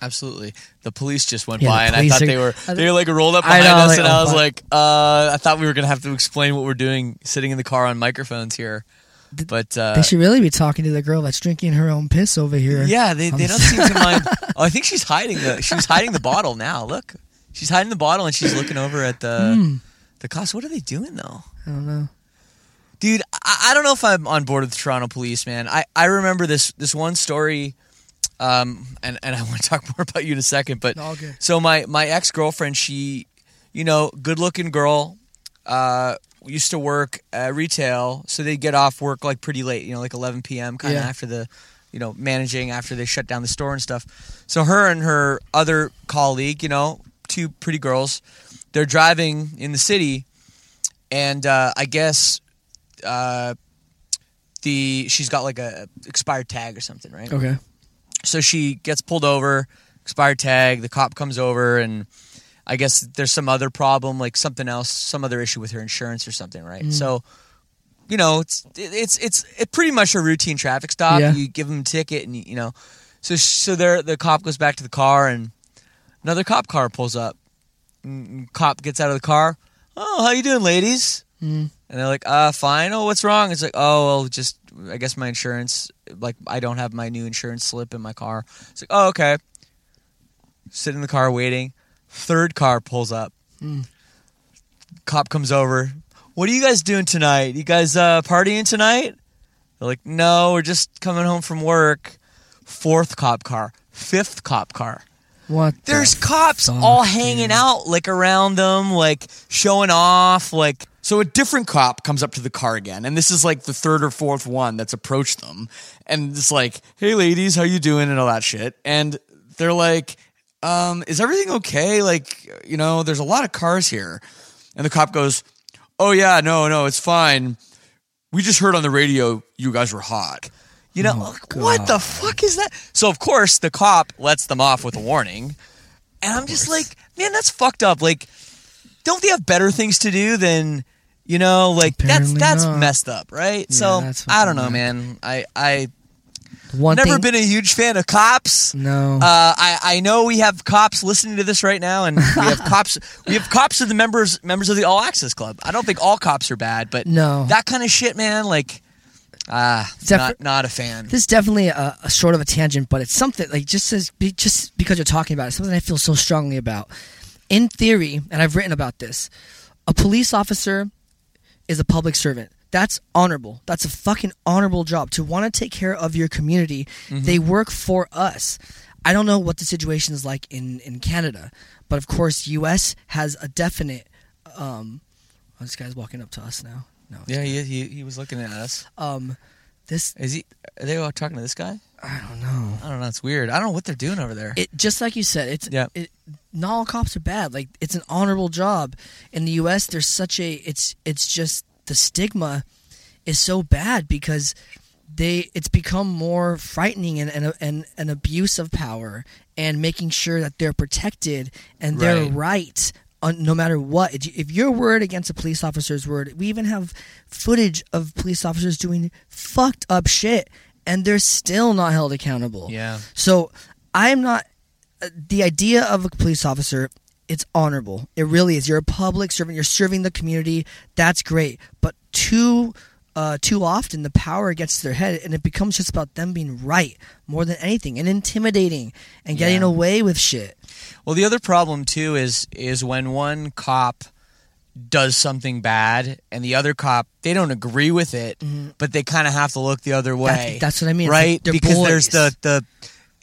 Speaker 2: Absolutely. The police just went
Speaker 4: Yeah,
Speaker 2: by, and I thought
Speaker 4: are-
Speaker 2: they were they were like rolled up behind
Speaker 4: know,
Speaker 2: us,
Speaker 4: like,
Speaker 2: and
Speaker 4: oh,
Speaker 2: I was
Speaker 4: fuck.
Speaker 2: like, uh, I thought we were gonna have to explain what we're doing, sitting in the car on microphones here.
Speaker 4: Th-
Speaker 2: But uh,
Speaker 4: they should really be talking to the girl that's drinking her own piss over here.
Speaker 2: yeah, they, they don't seem to mind. Oh, I think she's hiding the she was hiding the bottle now. Look, she's hiding the bottle, and she's looking over at the
Speaker 4: Hmm,
Speaker 2: the cops. What are they doing though?
Speaker 4: I don't know.
Speaker 2: Dude, I, I don't know if I'm on board with the Toronto police, man. I, I remember this this one story, um, and, and I want to talk more about you in a second. But
Speaker 4: All good.
Speaker 2: so my my ex girlfriend, she, you know, good looking girl, uh, used to work uh, retail, so they get off work like pretty late, you know, like 11 p.m. kind of
Speaker 4: Yeah.
Speaker 2: after the, you know, managing after they shut down the store and stuff. So her and her other colleague, you know, two pretty girls, they're driving in the city, and uh, I guess uh, the she's got like a expired tag or something, right?
Speaker 4: Okay.
Speaker 2: So she gets pulled over, expired tag. The cop comes over, and I guess there's some other problem, like something else, some other issue with her insurance or something, right?
Speaker 4: Mm.
Speaker 2: So, you know, it's it's it's it pretty much a routine traffic stop.
Speaker 4: Yeah.
Speaker 2: You give them a ticket, and you, you know, so so there the cop goes back to the car, and another cop car pulls up. Cop gets out of the car. Oh, how you doing, ladies?
Speaker 4: Mm.
Speaker 2: And they're like, uh, fine. Oh, what's wrong? It's like, oh, well, just, I guess my insurance, like, I don't have my new insurance slip in my car. It's like, oh, okay. Sit in the car waiting. Third car pulls up.
Speaker 4: Mm.
Speaker 2: Cop comes over. What are you guys doing tonight? You guys uh, partying tonight? They're like, no, we're just coming home from work. Fourth cop car. Fifth cop car.
Speaker 4: What? the
Speaker 2: There's cops
Speaker 4: fuck,
Speaker 2: all hanging
Speaker 4: dude?
Speaker 2: out like around them, like showing off, like
Speaker 5: So a different cop comes up to the car again, and this is like the third or fourth one that's approached them, and it's like, "Hey, ladies, how you doing?" and all that shit, and they're like, um, "Is everything okay?" Like, you know, there's a lot of cars here, and the cop goes, "Oh yeah, no, no, it's fine. We just heard on the radio you guys were hot."
Speaker 2: You know,
Speaker 4: Oh,
Speaker 2: like, what the fuck is that? So of course the cop lets them off with a warning, and I'm just like, man, that's fucked up. Like, don't they have better things to do than, you know, like
Speaker 4: Apparently
Speaker 2: that's that's
Speaker 4: not.
Speaker 2: messed up, right?
Speaker 4: Yeah,
Speaker 2: so I don't know, man. I I
Speaker 4: One
Speaker 2: never
Speaker 4: thing,
Speaker 2: been a huge fan of cops.
Speaker 4: No.
Speaker 2: Uh, I I know we have cops listening to this right now, and we have cops. We have cops of the members members of the All Access Club. I don't think all cops are bad, but
Speaker 4: No.
Speaker 2: that kind of shit, man. Like, ah,
Speaker 4: Defi-
Speaker 2: not not a fan.
Speaker 4: This is definitely a, a sort of a tangent, but it's something like just as be, just because you're talking about it, something I feel so strongly about. In theory, and I've written about this, a police officer is a public servant. That's honorable. That's a fucking honorable job to want to take care of your community. They work for us. I don't know what the situation is like in in Canada, but of course, U.S. has a definite. Um, oh, this guy's walking up to us now. No.
Speaker 2: Yeah, he, he he was looking at us.
Speaker 4: Um, this
Speaker 2: Is he? Are they all talking to this guy?
Speaker 4: I don't know.
Speaker 2: I don't know. It's weird. I don't know what they're doing over there.
Speaker 4: it just like you said it's
Speaker 2: Yeah.
Speaker 4: it, not all cops are bad like it's an honorable job in the us there's such a it's it's just the stigma is so bad because they it's become more frightening and and, and an abuse of power and making sure that they're protected and they're
Speaker 2: Right.
Speaker 4: right on, no matter what if you- if your word against a police officer's word we even have footage of police officers doing fucked up shit and they're still not held accountable
Speaker 2: yeah.
Speaker 4: so I am not uh, the idea of a police officer. It's honorable. It really is. You're a public servant. You're serving the community. That's great. But too uh, too often the power gets to their head, and it becomes just about them being right more than anything, and intimidating and getting
Speaker 2: Yeah.
Speaker 4: away with shit.
Speaker 2: Well, the other problem too is is when one cop does something bad and the other cop they don't agree with it, but they kind of have to look the other way.
Speaker 4: Mm-hmm. That's, what I mean.
Speaker 2: Right?
Speaker 4: like
Speaker 2: because there's the the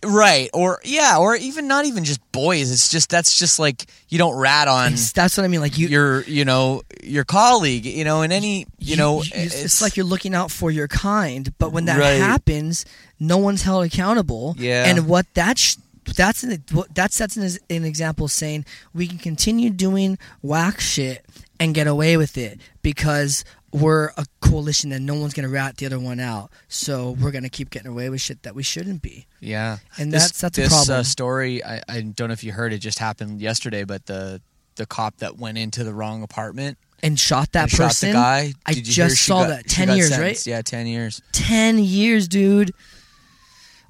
Speaker 2: right or yeah, or even not even just boys. It's just that's just like you don't rat on
Speaker 4: It's- that's what I mean. Like you,
Speaker 2: your you know your colleague. You know, in any you, know,
Speaker 4: it's, like you're looking out for your kind, but when that
Speaker 2: Right.
Speaker 4: happens, no one's held accountable.
Speaker 2: Yeah.
Speaker 4: and what that sh- that's an, what- that sets an, an example saying we can continue doing whack shit and get away with it because we're a coalition and no one's gonna rat the other one out. So we're gonna keep getting away with shit that we shouldn't be.
Speaker 2: Yeah,
Speaker 4: And
Speaker 2: This-
Speaker 4: that's- that's a
Speaker 2: this,
Speaker 4: problem.
Speaker 2: Uh, story. I, I don't know if you heard. It just happened yesterday, but the the cop that went into the wrong apartment
Speaker 4: and shot that
Speaker 2: and shot
Speaker 4: person.
Speaker 2: the guy.
Speaker 4: I
Speaker 2: Did you
Speaker 4: just saw
Speaker 2: got-
Speaker 4: that. 10 years,
Speaker 2: sentenced?
Speaker 4: right?
Speaker 2: Yeah, ten years.
Speaker 4: 10 years, dude.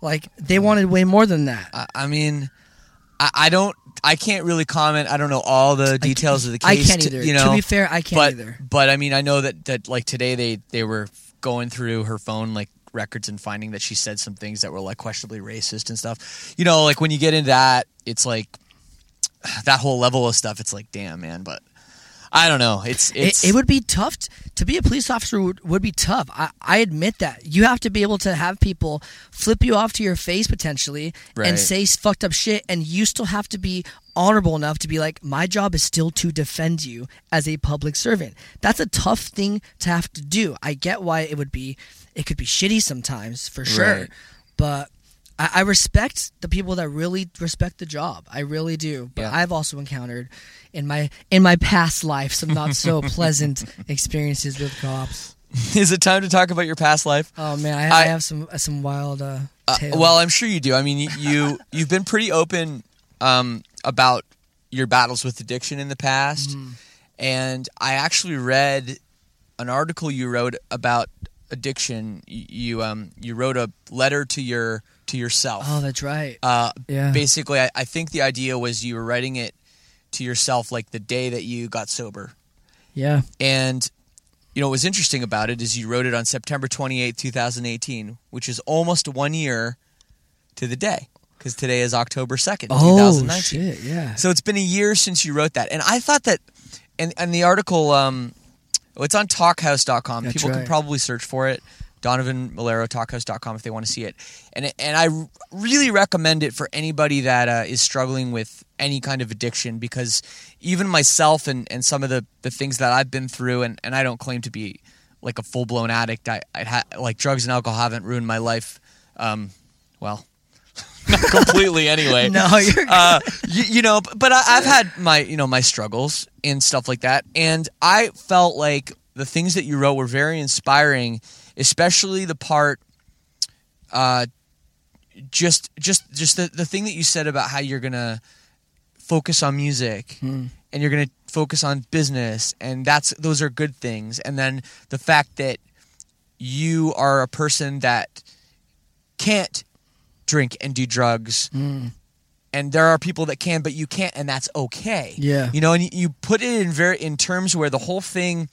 Speaker 4: Like they wanted way more than that.
Speaker 2: I, I mean, I, I don't. I can't really comment. I don't know all the details of the case.
Speaker 4: I can't
Speaker 2: to-
Speaker 4: either.
Speaker 2: You know,
Speaker 4: to be fair, I can't
Speaker 2: but
Speaker 4: either.
Speaker 2: but I mean, I know that that like today they they were going through her phone like records and finding that she said some things that were like questionably racist and stuff. You know, like when you get into that, it's like that whole level of stuff. It's like, damn, man. But I don't know. It's it's
Speaker 4: it, it would be tough t- to be a police officer would, would be tough I, I admit that you have to be able to have people flip you off to your face potentially
Speaker 2: Right.
Speaker 4: and say fucked up shit and you still have to be honorable enough to be like my job is still to defend you as a public servant that's a tough thing to have to do i get why it would be it could be shitty sometimes for sure
Speaker 2: Right.
Speaker 4: but I, I respect the people that really respect the job. I really do. But
Speaker 2: Yeah.
Speaker 4: I've also encountered in my in my past life some not so pleasant experiences with cops.
Speaker 2: is it time to talk about your past life?
Speaker 4: Oh man, I, I,
Speaker 2: I-
Speaker 4: have some some wild uh,
Speaker 2: Uh,
Speaker 4: tales.
Speaker 2: well, I'm sure you do. I mean, you, you you've been pretty open um, about your battles with addiction in the past,
Speaker 4: Mm-hmm.
Speaker 2: and I actually read an article you wrote about addiction. You, um, you wrote a letter to your to yourself.
Speaker 4: oh, that's right.
Speaker 2: uh,
Speaker 4: yeah.
Speaker 2: Basically, I, I think the idea was you were writing it to yourself like the day that you got sober.
Speaker 4: yeah.
Speaker 2: And you know what was interesting about it is you wrote it on September 28, 2018, which is almost one year to the day because today is October 2nd,
Speaker 4: Oh
Speaker 2: 2019.
Speaker 4: shit. Yeah.
Speaker 2: So it's been a year since you wrote that. And I thought that, and, and the article, um, it's on talkhouse.com.
Speaker 4: That's
Speaker 2: People can probably search for it. Donovan Melero, if they want to see it. And, and I really recommend it for anybody that uh, is struggling with any kind of addiction because even myself and, and some of the, the things that I've been through, and, and I don't claim to be like a full blown addict. I, I ha- like drugs and alcohol haven't ruined my life. Um, well, not completely anyway
Speaker 4: no, you're.
Speaker 2: uh, you, you know, but I, I've had my, you know, my struggles and stuff like that, and I felt like the things that you wrote were very inspiring, especially the part, uh, just, just, just the the thing that you said about how you're gonna focus on music and you're gonna focus on business, and that's those are good things, and then the fact that you are a person that can't drink and do drugs and there are people that can but you can't and that's okay.
Speaker 4: Yeah.
Speaker 2: you know and you- you put it in very in terms where the whole thing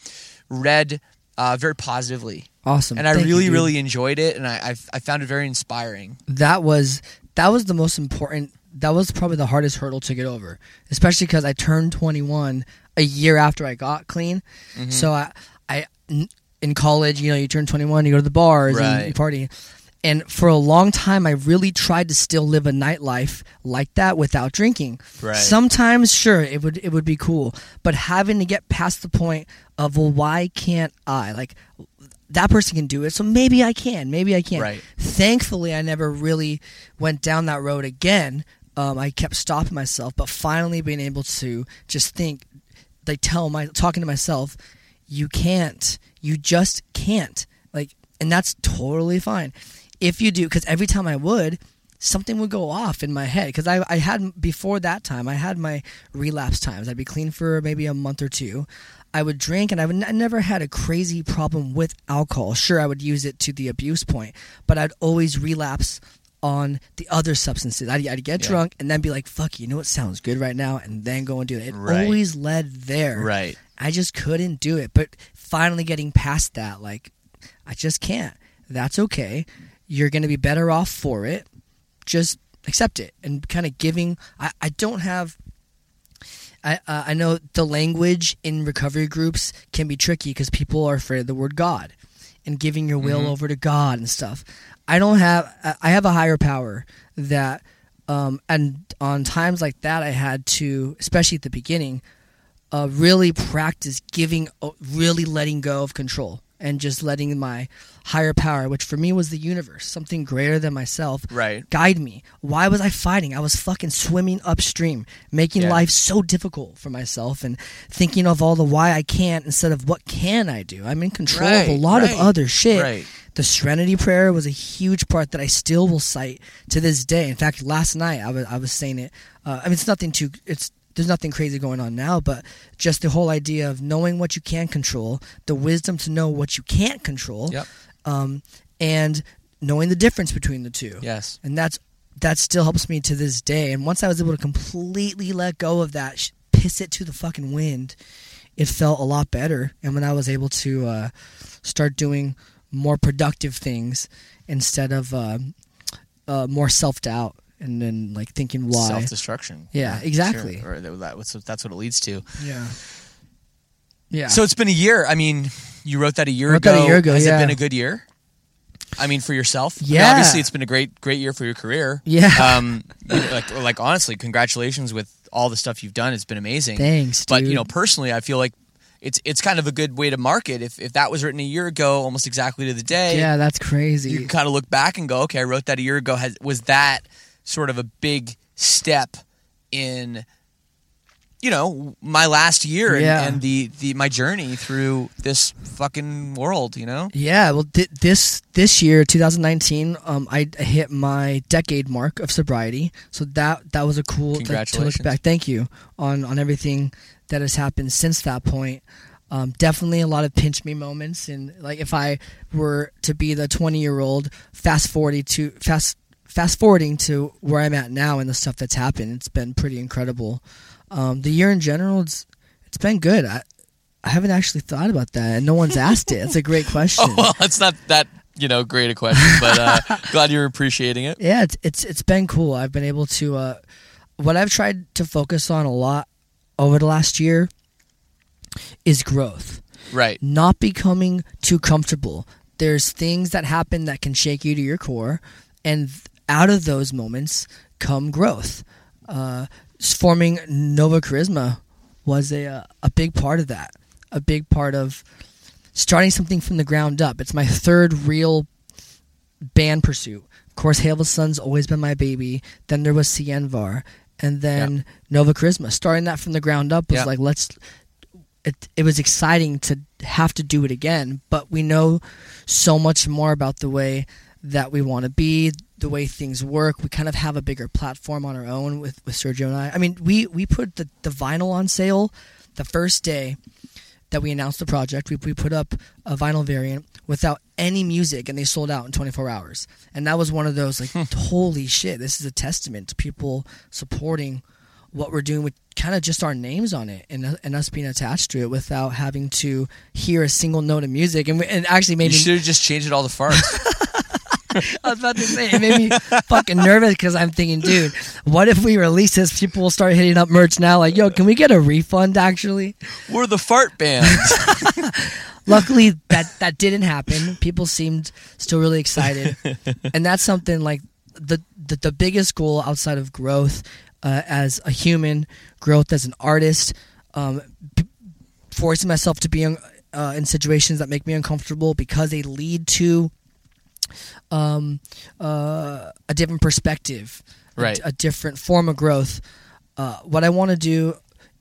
Speaker 2: read uh, very positively
Speaker 4: awesome.
Speaker 2: and i
Speaker 4: Thank
Speaker 2: really
Speaker 4: dude.
Speaker 2: really enjoyed it and I, I i found it very inspiring
Speaker 4: that was that was the most important that was probably the hardest hurdle to get over especially because i turned 21 a year after i got clean
Speaker 2: Mm-hmm.
Speaker 4: so i i n- in college you know you turn 21 you go to the bars and you party and for a long time i really tried to still live a nightlife like that without drinking
Speaker 2: Right.
Speaker 4: sometimes sure it would it would be cool but having to get past the point of well why can't i like that person can do it. So maybe i can maybe i can
Speaker 2: Right.
Speaker 4: thankfully i never really went down that road again. Um, i kept stopping myself but finally being able to just think like tell my talking to myself you can't. You just can't. Like and that's totally fine. If you do because every time i would something would go off in my head. Because I, I had before that time i had my relapse times. I'd be clean for maybe a month or two i would drink and i, would, I never had a crazy problem with alcohol sure i would use it to the abuse point but i'd always relapse on the other substances i'd, I'd get
Speaker 2: Yeah.
Speaker 4: drunk and then be like fuck you know what sounds good right now and then go and do it it
Speaker 2: Right.
Speaker 4: always led there
Speaker 2: right
Speaker 4: I just couldn't do it. But finally getting past that, like, I just can't. That's okay. You're going to be better off for it. Just accept it and kind of giving. I, I don't have. I, uh, I know the language in recovery groups can be tricky because people are afraid of the word God and giving your will over to God and stuff. I don't have. I- I have a higher power that, um, and on times like that, I had to, especially at the beginning, uh, really practice giving, uh, really letting go of control and just letting my higher power, which for me was the universe, something greater than myself,
Speaker 2: Right.
Speaker 4: guide me. Why was I fighting? I was fucking swimming upstream, making
Speaker 2: Yeah.
Speaker 4: life so difficult for myself and thinking of all the why I can't instead of what can I do. I'm in control of a lot
Speaker 2: right,
Speaker 4: of other shit.
Speaker 2: right.
Speaker 4: The Serenity Prayer was a huge part that I still will cite to this day. In fact, last night I was I was saying it. Uh, I mean, it's nothing too. It's there's nothing crazy going on now, but just the whole idea of knowing what you can control, the wisdom to know what you can't control,
Speaker 2: Yep.
Speaker 4: um, and knowing the difference between the two.
Speaker 2: Yes.
Speaker 4: and that's that still helps me to this day. And once I was able to completely let go of that, piss it to the fucking wind, it felt a lot better. And when I was able to uh, start doing more productive things instead of uh, uh, more self doubt and then like thinking why.
Speaker 2: Self destruction.
Speaker 4: Yeah, exactly.
Speaker 2: Or that, that's what- that's what it leads to.
Speaker 4: yeah. Yeah.
Speaker 2: So it's been a year. I mean, you wrote that a year
Speaker 4: Wrote
Speaker 2: ago.
Speaker 4: that a year ago,
Speaker 2: Has
Speaker 4: yeah.
Speaker 2: it been a good year? I mean, for yourself. I mean,
Speaker 4: Yeah.
Speaker 2: obviously, it's been a great, great year for your career.
Speaker 4: Yeah.
Speaker 2: Um, like, like honestly, congratulations with all the stuff you've done. It's been amazing.
Speaker 4: Thanks,
Speaker 2: But you know, personally, I feel like it's it's kind of a good way to market. If if that was written a year ago, almost exactly to the day,
Speaker 4: yeah, that's crazy.
Speaker 2: you can kind of look back and go, okay, I wrote that a year ago. Has, was that sort of a big step in, you know, my last year and,
Speaker 4: Yeah.
Speaker 2: and the, the my journey through this fucking world? You know,
Speaker 4: Yeah, well, th- this this year, 2019, um, I hit my decade mark of sobriety. So that that was a cool to- to look
Speaker 2: Congratulations.
Speaker 4: back. Thank you on on everything that has happened since that point. Um, definitely a lot of pinch me moments, and like if I were to be the 20 year old, fast forwarding to fast fast forwarding to where I'm at now and the stuff that's happened, it's been pretty incredible. Um, the year in general, it's it's been good. I, I haven't actually thought about that, and no one's asked it. It's a great question.
Speaker 2: oh well, it's not that you know great a question, but uh, glad you're appreciating it.
Speaker 4: yeah, it's it's it's been cool. I've been able to uh, what I've tried to focus on a lot over the last year is growth,
Speaker 2: Right.
Speaker 4: not becoming too comfortable. There's things that happen that can shake you to your core, and out of those moments come growth. Uh, forming Nova Charisma was a uh, a big part of that. A big part of starting something from the ground up. It's my third real band pursuit. Of course, Hail the Sun's always been my baby. Then there was Sianvar, and then Nova Charisma. Starting that from the ground up was
Speaker 2: Yeah.
Speaker 4: like let's. It it was exciting to have to do it again, but we know so much more about the way that we want to be, the way things work. We kind of have a bigger platform on our own with, with Sergio and I. I mean, we we put the, the vinyl on sale the first day that we announced the project. We, we put up a vinyl variant without any music, and they sold out in 24 hours. And that was one of those like, hmm. holy shit! This is a testament to people supporting what we're doing with kind of just our names on it and, and us being attached to it without having to hear a single note of music. And, we, and actually made
Speaker 2: You should have just changed it all to farts.
Speaker 4: I was about to say it made me fucking nervous because I'm thinking, dude, what if we release this? People will start hitting up merch now, like, yo, can we get a refund? Actually,
Speaker 2: We're the fart band.
Speaker 4: luckily that that didn't happen. People seemed still really excited, and that's something like the the, the biggest goal outside of growth uh, as a human, growth as an artist, um, p- forcing myself to be in, uh, in situations that make me uncomfortable because they lead to um, uh, a different perspective, a-
Speaker 2: Right.
Speaker 4: a, different form of growth. Uh, what I want to do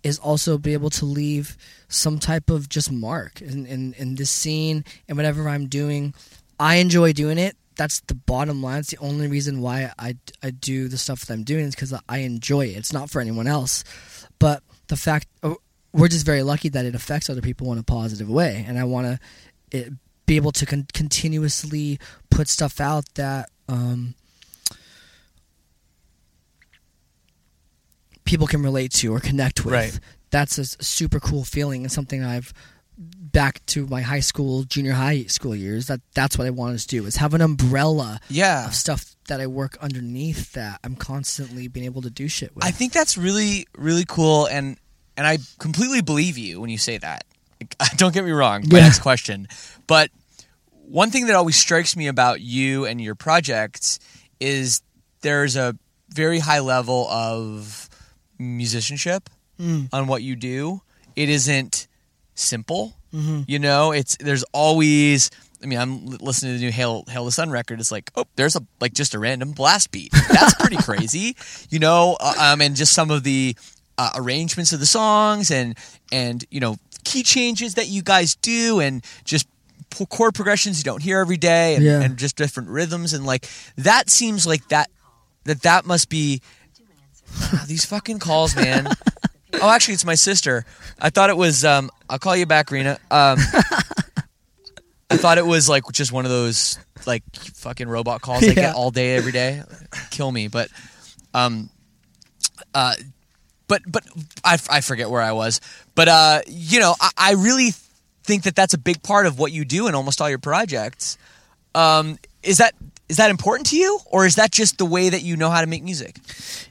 Speaker 4: is also be able to leave some type of just mark in, in, in this scene and whatever I'm doing. I enjoy doing it. That's the bottom line. It's the only reason why I, I do the stuff that I'm doing is because I enjoy it. It's not for anyone else. But the fact, uh, we're just very lucky that it affects other people in a positive way. And I want to be able to con- continuously put stuff out that um, people can relate to or connect with.
Speaker 2: Right.
Speaker 4: That's a super cool feeling and something I've back to my high school, junior high school years. That that's what I wanted to do is have an umbrella
Speaker 2: yeah.
Speaker 4: of stuff that I work underneath that I'm constantly being able to do shit with.
Speaker 2: I think that's really really cool, and and I completely believe you when you say that. Don't get me wrong. My
Speaker 4: Yeah.
Speaker 2: next question, but one thing that always strikes me about you and your projects is there's a very high level of musicianship
Speaker 4: Mm.
Speaker 2: on what you do. It isn't simple.
Speaker 4: Mhm.
Speaker 2: You know, it's there's always. I mean, I'm listening to the new Hail Hail the Sun record. It's like, oh, there's a like just a random blast beat. That's pretty crazy, you know. Uh, um, and just some of the uh, arrangements of the songs and and you know key changes that you guys do and just chord progressions you don't hear every day and,
Speaker 4: Yeah.
Speaker 2: and just different rhythms and like that seems like that that that must be Ah, these fucking calls, man. Oh, actually, it's my sister. I thought it was. Um, I'll call you back, Rena. Um, I thought it was like just one of those like fucking robot calls I get all day, every day. Kill me, but, um, uh, but but I, I forget where I was. But uh, you know, I, I really think that that's a big part of what you do in almost all your projects. Um, is that is that important to you, or is that just the way that you know how to make music?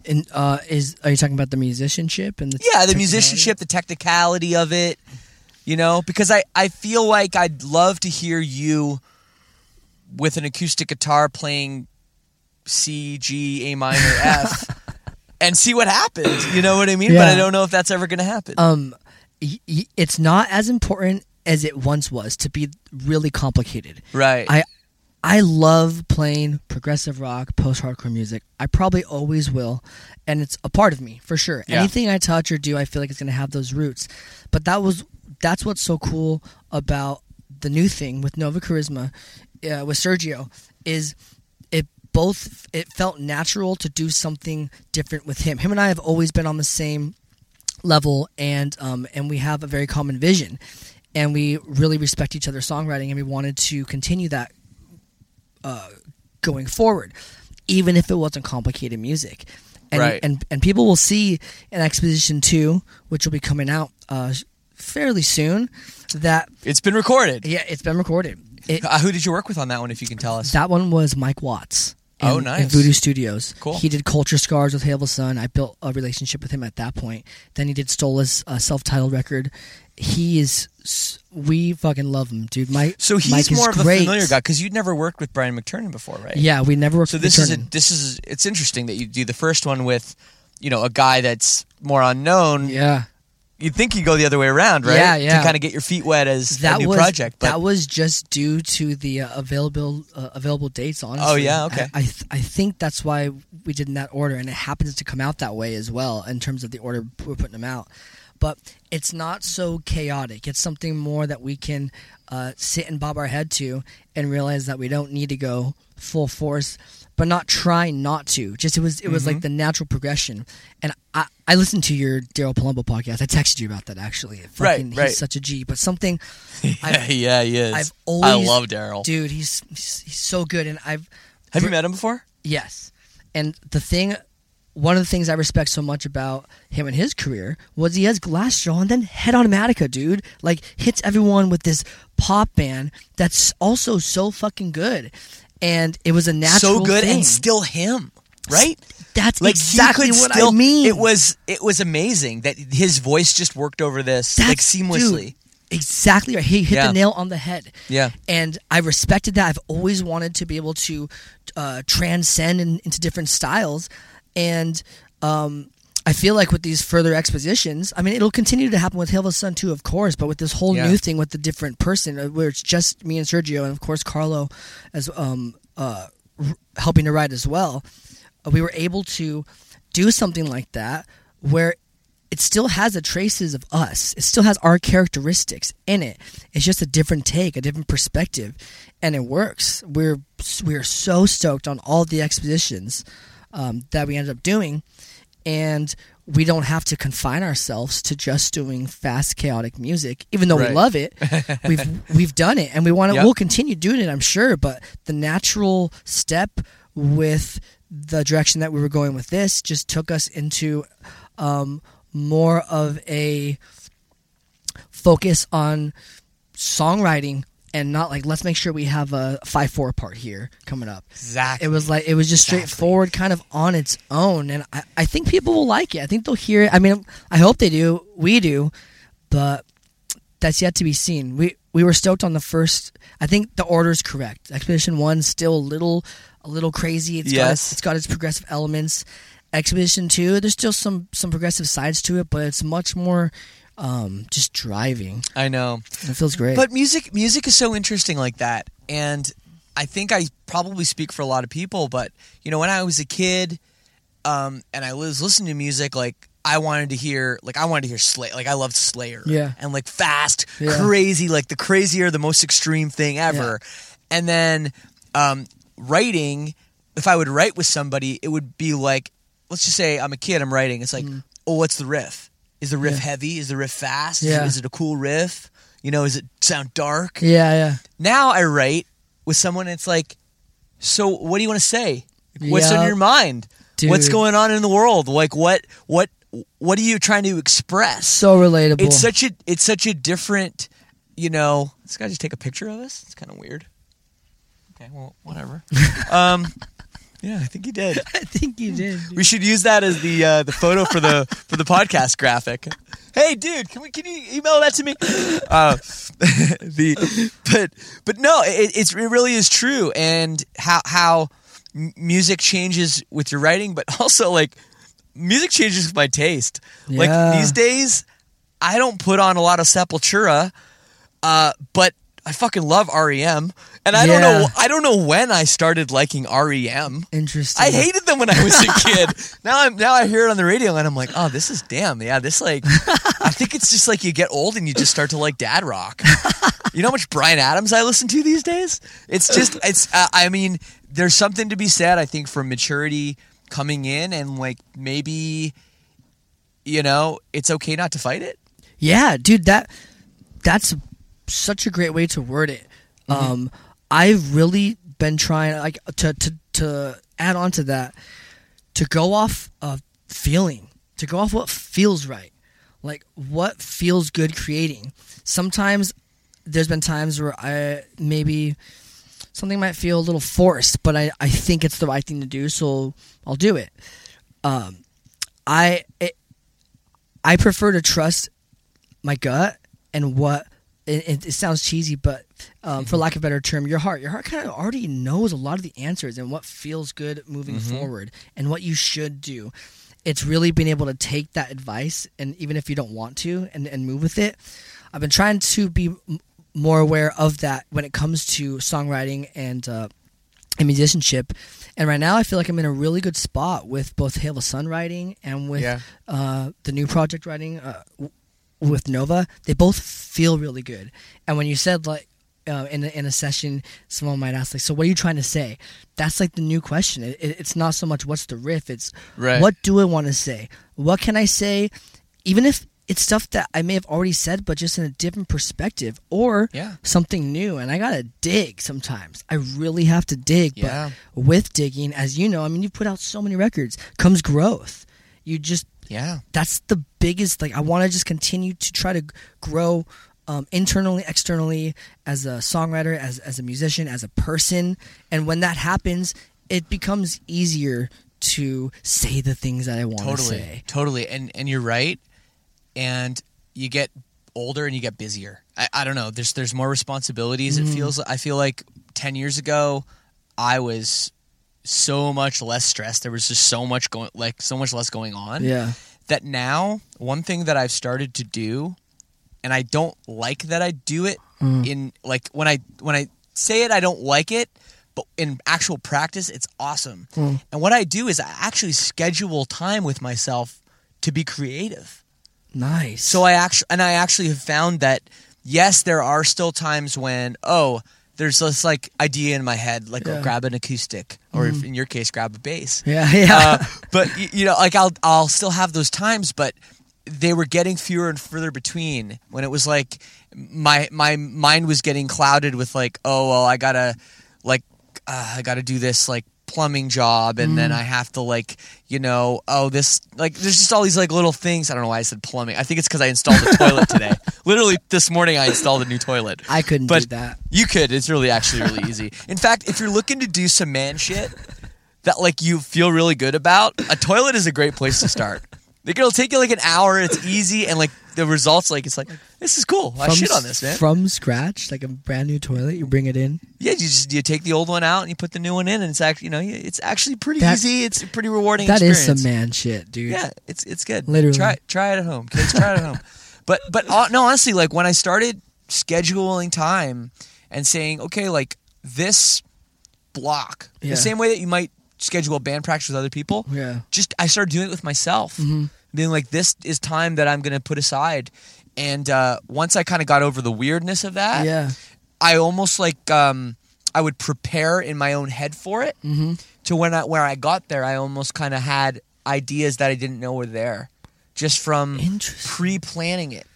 Speaker 4: And uh, is are you talking about the musicianship and the
Speaker 2: Yeah, the musicianship, the technicality of it, you know, because I, I feel like I'd love to hear you with an acoustic guitar playing C, G, A minor, F, and see what happens. You know what I mean? But I don't know if that's ever going to happen.
Speaker 4: Um, y- y- it's not as important as it once was to be really complicated.
Speaker 2: right.
Speaker 4: I I love playing progressive rock, post hardcore music. I probably always will, and it's a part of me for sure.
Speaker 2: Yeah.
Speaker 4: Anything I touch or do, I feel like it's gonna have those roots. But that was that's what's so cool about the new thing with Nova Charisma, uh, with Sergio, is it both it felt natural to do something different with him. Him and I have always been on the same level and um, and we have a very common vision and we really respect each other's songwriting and we wanted to continue that uh, going forward even if it wasn't complicated music and,
Speaker 2: Right.
Speaker 4: and and people will see in exposition 2 which will be coming out uh, fairly soon that
Speaker 2: it's been recorded.
Speaker 4: yeah it's been recorded it,
Speaker 2: Uh, who did you work with on that one, if you can tell us?
Speaker 4: that one was Mike Watts. In,
Speaker 2: Oh, nice.
Speaker 4: In VuDu Studios.
Speaker 2: Cool.
Speaker 4: He did Culture Scars with Hail the Sun. I built a relationship with him at that point. Then he did Stolas' uh, self-titled record. He is. We fucking love him, dude. Mike.
Speaker 2: so he's
Speaker 4: Mike is
Speaker 2: more of
Speaker 4: great.
Speaker 2: a familiar guy because you'd never worked with Brian McTernan before, right?
Speaker 4: Yeah, we never worked
Speaker 2: So
Speaker 4: with
Speaker 2: this is a, this is it's interesting that you do the first one with, you know, a guy that's more unknown.
Speaker 4: Yeah,
Speaker 2: You'd think you go the other way around, right?
Speaker 4: Yeah, yeah.
Speaker 2: To kind of get your feet wet as
Speaker 4: that
Speaker 2: a new
Speaker 4: was
Speaker 2: project. But
Speaker 4: that was just due to the uh, available uh, available dates. Honestly.
Speaker 2: Oh, yeah? Okay.
Speaker 4: I I, th- I think that's why we did in that order, and it happens to come out that way as well in terms of the order we're putting them out. But it's not so chaotic. It's something more that we can uh, sit and bob our head to and realize that we don't need to go full force, but not try not to. Just it was it was
Speaker 2: Mm-hmm.
Speaker 4: like the natural progression. And I I listened to your Daryl Palumbo podcast. I texted you about that actually.
Speaker 2: Right,
Speaker 4: Fucking-
Speaker 2: right.
Speaker 4: He's such a G. But something
Speaker 2: yeah, yeah, he is.
Speaker 4: I've always, I
Speaker 2: love Daryl.
Speaker 4: dude. He's, he's he's so good, and I've
Speaker 2: Have you met him before?
Speaker 4: yes. And the thing, one of the things I respect so much about him and his career was he has Glassjaw and then Head Automatica, dude. Like hits everyone with this pop band that's also so fucking good, and it was a natural
Speaker 2: so good
Speaker 4: thing.
Speaker 2: and still him, right?
Speaker 4: That's
Speaker 2: Like
Speaker 4: exactly what
Speaker 2: still,
Speaker 4: I mean.
Speaker 2: It was it was amazing that his voice just worked over this like seamlessly.
Speaker 4: dude, exactly right. He hit
Speaker 2: Yeah.
Speaker 4: the nail on the head.
Speaker 2: Yeah.
Speaker 4: And I respected that. I've always wanted to be able to uh, transcend in, into different styles. And um, I feel like with these further expositions, I mean, it'll continue to happen with Hail of the Sun too, of course, but with this whole
Speaker 2: Yeah.
Speaker 4: new thing with the different person, uh, where it's just me and Sergio, and of course Carlo as um, uh, r- helping to write as well, uh, we were able to do something like that where it still has the traces of us. It still has our characteristics in it. It's just a different take, a different perspective, and it works. We're we're so stoked on all the expositions um, that we ended up doing, and we don't have to confine ourselves to just doing fast, chaotic music. Even though
Speaker 2: Right.
Speaker 4: we love it, we've we've done it, and we want to.
Speaker 2: Yep.
Speaker 4: We'll continue doing it, I'm sure. But the natural step with the direction that we were going with this just took us into um, more of a focus on songwriting and not like let's make sure we have a five four part here coming up.
Speaker 2: Exactly.
Speaker 4: It was like it was just straightforward, kind of on its own, and I, I think people will like it. I think they'll hear it. I mean, I hope they do. We do, but that's yet to be seen. We we were stoked on the first. I think the order's correct. Exposition one still a little a little crazy. It's got its, it's got its progressive elements. Exposition two, there's still some some progressive sides to it, but it's much more um, just driving.
Speaker 2: I know.
Speaker 4: It feels great.
Speaker 2: But music music is so interesting like that. And I think I probably speak for a lot of people, but you know, when I was a kid, um, and I was listening to music, like I wanted to hear like I wanted to hear Slayer like I loved Slayer.
Speaker 4: Yeah.
Speaker 2: And like fast,
Speaker 4: Yeah.
Speaker 2: crazy, like the crazier, the most extreme thing ever. And then um writing, if I would write with somebody, it would be like let's just say I'm a kid, I'm writing, it's like,
Speaker 4: Mm.
Speaker 2: oh, what's the riff? Is the riff
Speaker 4: Yeah.
Speaker 2: heavy? Is the riff fast? Is,
Speaker 4: Yeah.
Speaker 2: it, is it a cool riff? You know, is it sound dark?
Speaker 4: Yeah, yeah.
Speaker 2: Now I write with someone. It's like, so what do you want to say? What's on your mind? What's going on in the world? Like what what what are you trying to express?
Speaker 4: So relatable.
Speaker 2: it's such a it's such a different you know this guy just take a picture of us it's kind of weird okay well whatever um yeah i think he did.
Speaker 4: I think you did.
Speaker 2: we should use that as the uh, the photo for the for the podcast graphic. Hey dude can we can you email that to me? Uh the but but no it, it's, it really is true and how how music changes with your writing but also like music changes with my taste. Like these days i don't put on a lot of sepultura uh but I fucking love REM, and I don't
Speaker 4: Yeah.
Speaker 2: know. I don't know when I started liking REM.
Speaker 4: Interesting.
Speaker 2: I hated them when I was a kid. now I'm now I hear it on the radio and I'm like, oh, this is damn, yeah, this like I think it's just like you get old and you just start to like dad rock. you know how much Bryan Adams I listen to these days? It's just it's uh, I mean, there's something to be said I think for maturity coming in and like maybe you know, it's okay not to fight it.
Speaker 4: Yeah, dude, that that's such a great way to word it.
Speaker 2: Mm-hmm.
Speaker 4: Um, I've really been trying like to to to add on to that to go off of feeling, to go off what feels right, like what feels good creating. Sometimes there's been times where I maybe something might feel a little forced, but I, I think it's the right thing to do, so I'll do it. Um, I it, I prefer to trust my gut and what it, it, it sounds cheesy, but um, for lack of a better term, your heart. Your heart kind of already knows a lot of the answers and what feels good moving forward and what you should do. It's really being able to take that advice and even if you don't want to and, and move with it. I've been trying to be m- more aware of that when it comes to songwriting and uh, and musicianship. And right now, I feel like I'm in a really good spot with both Hail the Sun writing and with
Speaker 2: Yeah.
Speaker 4: uh, the new project writing uh, with Nova. They both feel really good. And when you said like uh, in a, in a session, someone might ask like, "So what are you trying to say?" That's like the new question. It, it, it's not so much what's the riff; it's
Speaker 2: Right.
Speaker 4: what do I want to say? What can I say? Even if it's stuff that I may have already said, but just in a different perspective, or
Speaker 2: Yeah.
Speaker 4: something new. And I gotta dig sometimes. I really have to dig.
Speaker 2: Yeah.
Speaker 4: But with digging, as you know, I mean, you put out so many records, comes growth. You just
Speaker 2: Yeah.
Speaker 4: that's the biggest like i want to just continue to try to grow um, internally externally as a songwriter as, as a musician as a person. And when that happens it becomes easier to say the things that i want to
Speaker 2: totally.
Speaker 4: say.
Speaker 2: Totally. And and you're right. And you get older and you get busier. I, I don't know. There's there's more responsibilities.
Speaker 4: Mm-hmm.
Speaker 2: it feels i feel like 10 years ago i was so much less stress. there was just so much going like so much less going on
Speaker 4: yeah
Speaker 2: that now one thing that i've started to do and i don't like that i do it
Speaker 4: Mm.
Speaker 2: in like when i when i say it i don't like it but in actual practice it's awesome
Speaker 4: Mm.
Speaker 2: and what i do is i actually schedule time with myself to be creative
Speaker 4: nice
Speaker 2: so i actually and i actually have found that yes there are still times when oh there's this like idea in my head like
Speaker 4: Yeah. Mm-hmm.
Speaker 2: oh, grab an acoustic or if in your case grab a bass
Speaker 4: yeah yeah
Speaker 2: uh, but y- you know, like I'll I'll still have those times, but they were getting fewer and further between. When it was like my my mind was getting clouded with like, oh well, I gotta like uh, I gotta do this like plumbing job, and then mm. I have to like you know oh this like there's just all these like little things. I don't know why I said plumbing. I think it's because I installed a toilet today. Literally this morning, I installed a new toilet.
Speaker 4: i couldn't
Speaker 2: but
Speaker 4: do that
Speaker 2: You could. It's really actually really easy. In fact, if you're looking to do some man shit that like you feel really good about, a toilet is a great place to start. Like it'll take you like an hour. It's easy, and like the results, like it's like this is cool. I shit on this, man.
Speaker 4: from scratch like a brand new toilet you bring it in
Speaker 2: yeah, you just you take the old one out and you put the new one in, and it's actually you know it's actually pretty
Speaker 4: That-
Speaker 2: easy. It's a pretty rewarding.
Speaker 4: That is
Speaker 2: experience.
Speaker 4: some man shit dude
Speaker 2: Yeah, it's it's good.
Speaker 4: Literally.
Speaker 2: try try it at home, kids. Try it at home. But but uh, no, honestly, like when I started scheduling time and saying, okay, like this block,
Speaker 4: Yeah.
Speaker 2: the same way that you might schedule a band practice with other people.
Speaker 4: Yeah.
Speaker 2: Just I started doing it with myself,
Speaker 4: Mm-hmm.
Speaker 2: being like, this is time that I'm going to put aside. And uh, once I kind of got over the weirdness of that,
Speaker 4: yeah
Speaker 2: I almost like um, I would prepare in my own head for it.
Speaker 4: Mm-hmm.
Speaker 2: To when I where I got there, I almost kind of had ideas that I didn't know were there. just from pre-planning it.